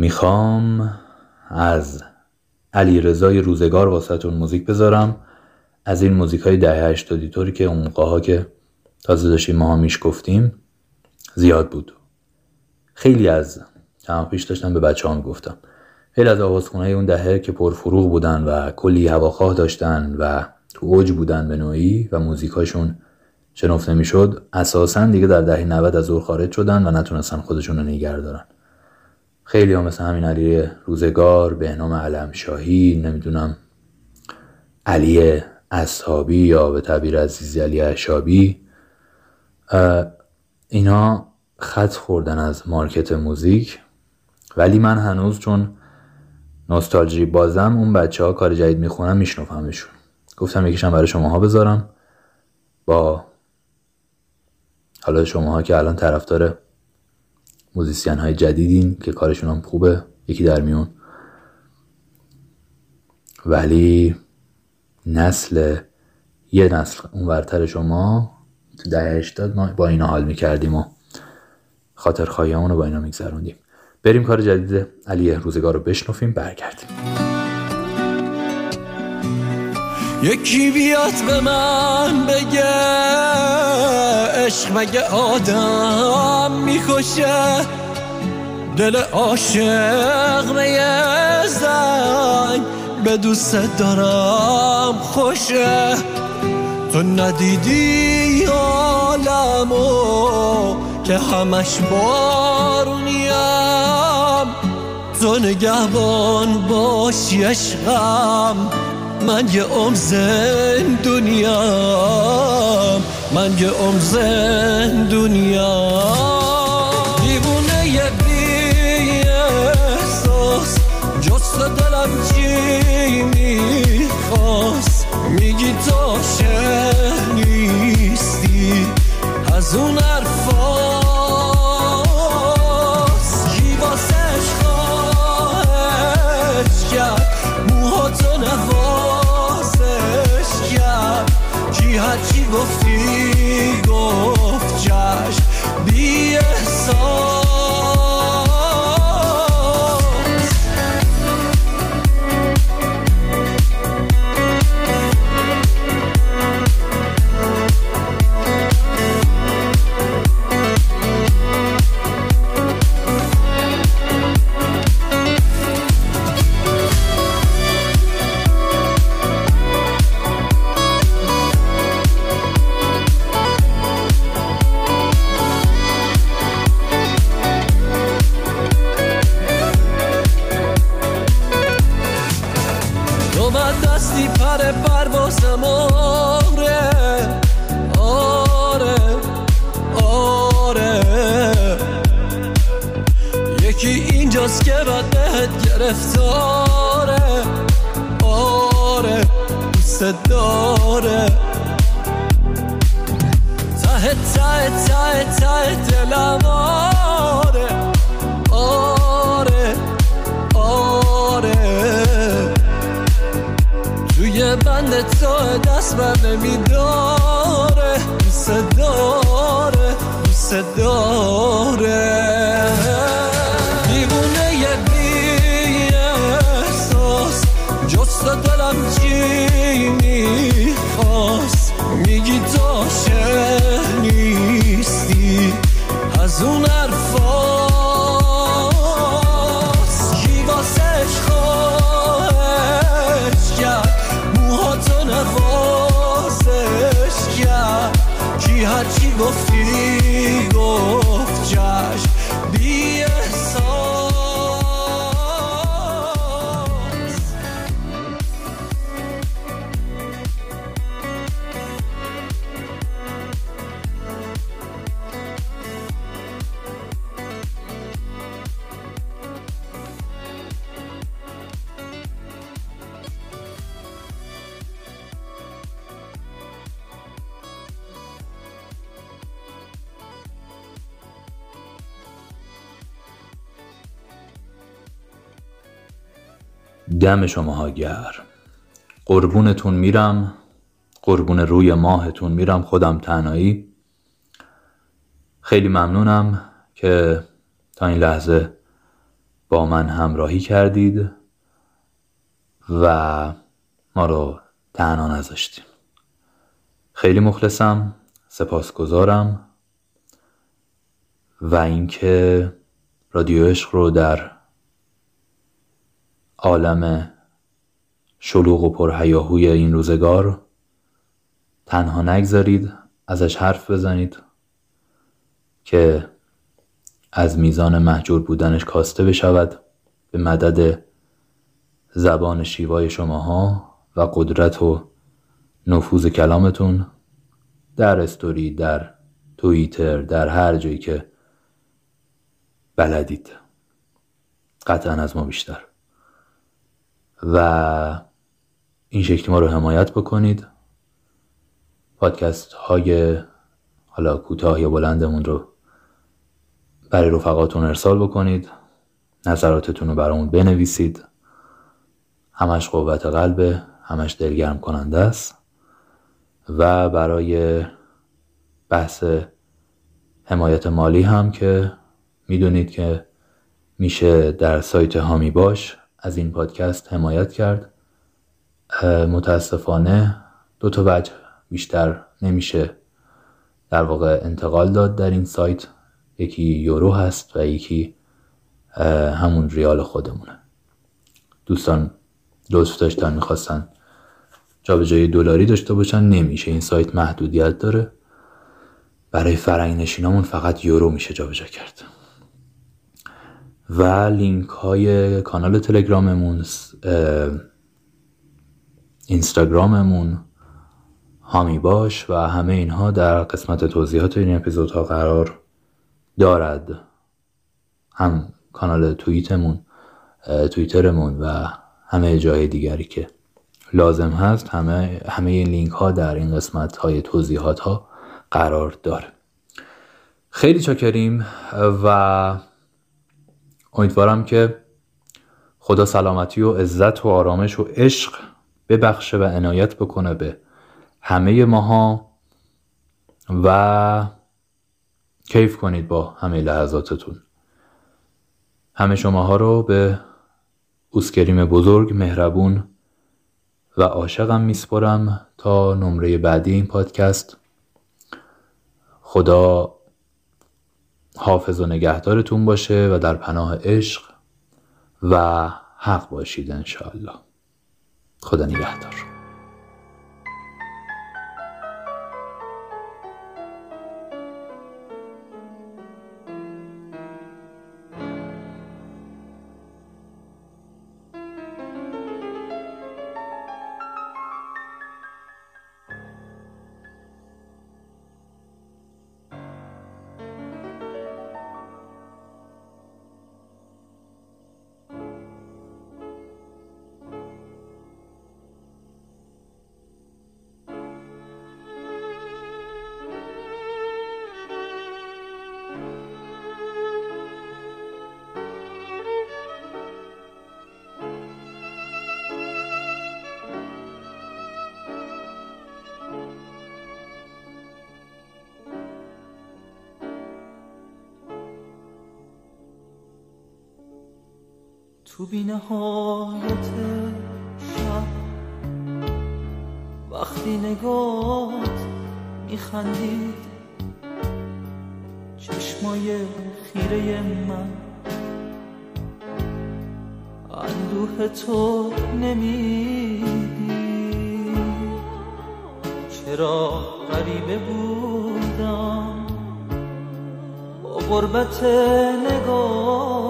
می‌خوام از علی رضای روزگار واسهتون موزیک بذارم. از این موزیک های دهه هشتادی طوری که اون موقع که تازه داشتیم ما میش گفتیم زیاد بود. خیلی از چند پیش داشتم به بچه هم گفتم. خیلی از آوازخونه اون دهه که پرفروغ بودن و کلی هواخواه داشتن و تو اوج بودن به نوعی و موزیکاشون شنفته می‌شد اساسا دیگه در دهه 90 از اور خارج شدن و نتونستن خودشون رو نگه دارن. خیلی ها مثل همین علی روزگار بهنام علم شاهی نمی‌دونم علی اصحابی یا به تعبیر عزیزی علی اشابی اینا خط خوردن از مارکت موزیک. ولی من هنوز چون نوستالژی بازم اون بچه ها کار جدید می‌خونم میشنفمشون گفتم یکیشم برای شماها بذارم. با حالا شماها که الان طرفدار موزیسین های جدیدین که کارشون هم خوبه یکی در میون. ولی نسل یه نسل اون ورتر شما تو ده هشتاد ما با اینا حال می‌کردیم و خاطر رو با اینا میگذروندیم. بریم کار جدید علی روزگار رو بشنفیم برگردیم. یکی بیاد به من بگه عشق مگه آدم می‌کشه؟ دل عاشق به زنگ به دوست دارم خوشه؟ تو ندیدی عالمو که همش بارونیم؟ تو نگهبان باشی عشقم من یه ام دنیا من یه ام دنیا دیوونه یه بی احساس جست دلم چی می‌خواست؟ میگی تو نیستی. از اون هرچی اینجاست که بد بهت گرفتاره. آره دوست داره. ته ته ته ته دلم آره. آره آره. توی بند تو دست بر نمیداره. دوست داره دوست داره. دم شماها گرم. قربونتون میرم قربون روی ماهتون میرم خودم تنهایی. خیلی ممنونم که تا این لحظه با من همراهی کردید و ما رو تنها نذاشتیم. خیلی مخلصم سپاسگزارم و اینکه رادیو عشق رو در عالم شلوغ و پرهیاهوی این روزگار تنها نگذارید ازش حرف بزنید که از میزان محجور بودنش کاسته بشود به مدد زبان شیوای شماها و قدرت و نفوذ کلامتون در استوری در توییتر در هر جایی که بلدید. قطعا از ما بیشتر. و این شکلی ما رو حمایت بکنید. پادکست های حالا کوتاه یا بلندمون رو برای رفقاتون ارسال بکنید. نظراتتون رو برامون بنویسید. همش قوت قلبه همش دلگرم کننده است. و برای بحث حمایت مالی هم که می‌دونید که میشه در سایت هامی باش. از این پادکست حمایت کرد. متاسفانه دو تا وجه بیشتر نمیشه در واقع انتقال داد در این سایت. یکی یورو هست و یکی همون ریال خودمونه. دوستان لطف داشتن می‌خواستن جای دلاری داشته باشن نمیشه این سایت محدودیت داره. برای فرنگ نشینامون فقط یورو میشه جابجا کرد. و لینک های کانال تلگراممون اینستاگراممون. هامی باش و همه اینها در قسمت توضیحات این اپیزودها قرار دارد. هم کانال توییتمون توییترمون و همه جای دیگری که لازم هست همه همه لینک ها در این قسمت های توضیحات ها قرار داره خیلی چاکریم و امیدوارم که خدا سلامتی و عزت و آرامش و عشق ببخشه و عنایت بکنه به همه ماها و کیف کنید با همه لحظاتتون. همه شماها رو به اوسکریم بزرگ مهربون و عاشقم میسپرم تا نمره بعدی این پادکست. خدا حافظ و نگهدارتون باشه و در پناه عشق و حق باشید انشاءالله. خدا نگهدار. تو بی نهایت شب وقتی نگات میخندید چشمای خیره من اندوه تو نمیدی چرا غریبه بودم؟ با غربت نگاه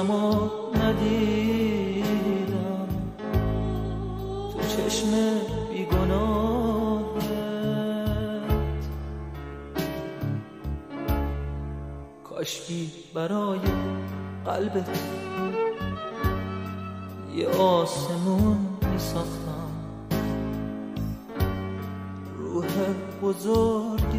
تصویرمو ندیدم. تو چشم بیگناهت. کاشکی برای قلبت یه آسمون می ساختم روح بزرگ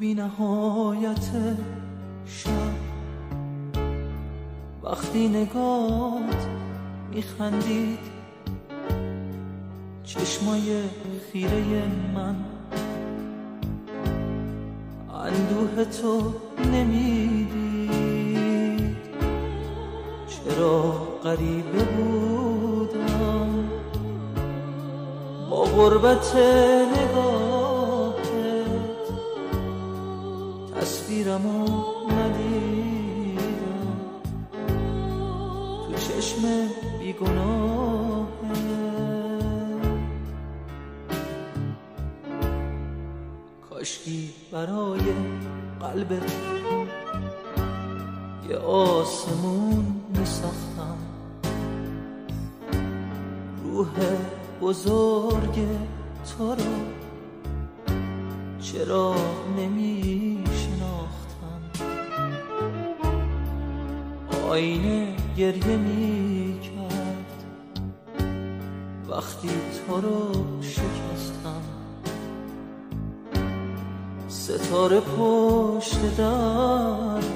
بی نهایت شب. وقتی نگات میخندید چشمای خیره من. اندوه تو نمی‌دید. چرا غریبه بودم؟ با غربت نگاهت تصویرمو ندیدم. تو چشم بیگناه کاشکی برای قلبت یه آسمون میساختم. روح بزرگ تو رو چرا نمی گریه می کرد وقتی تو رو شکستم ستاره پشت در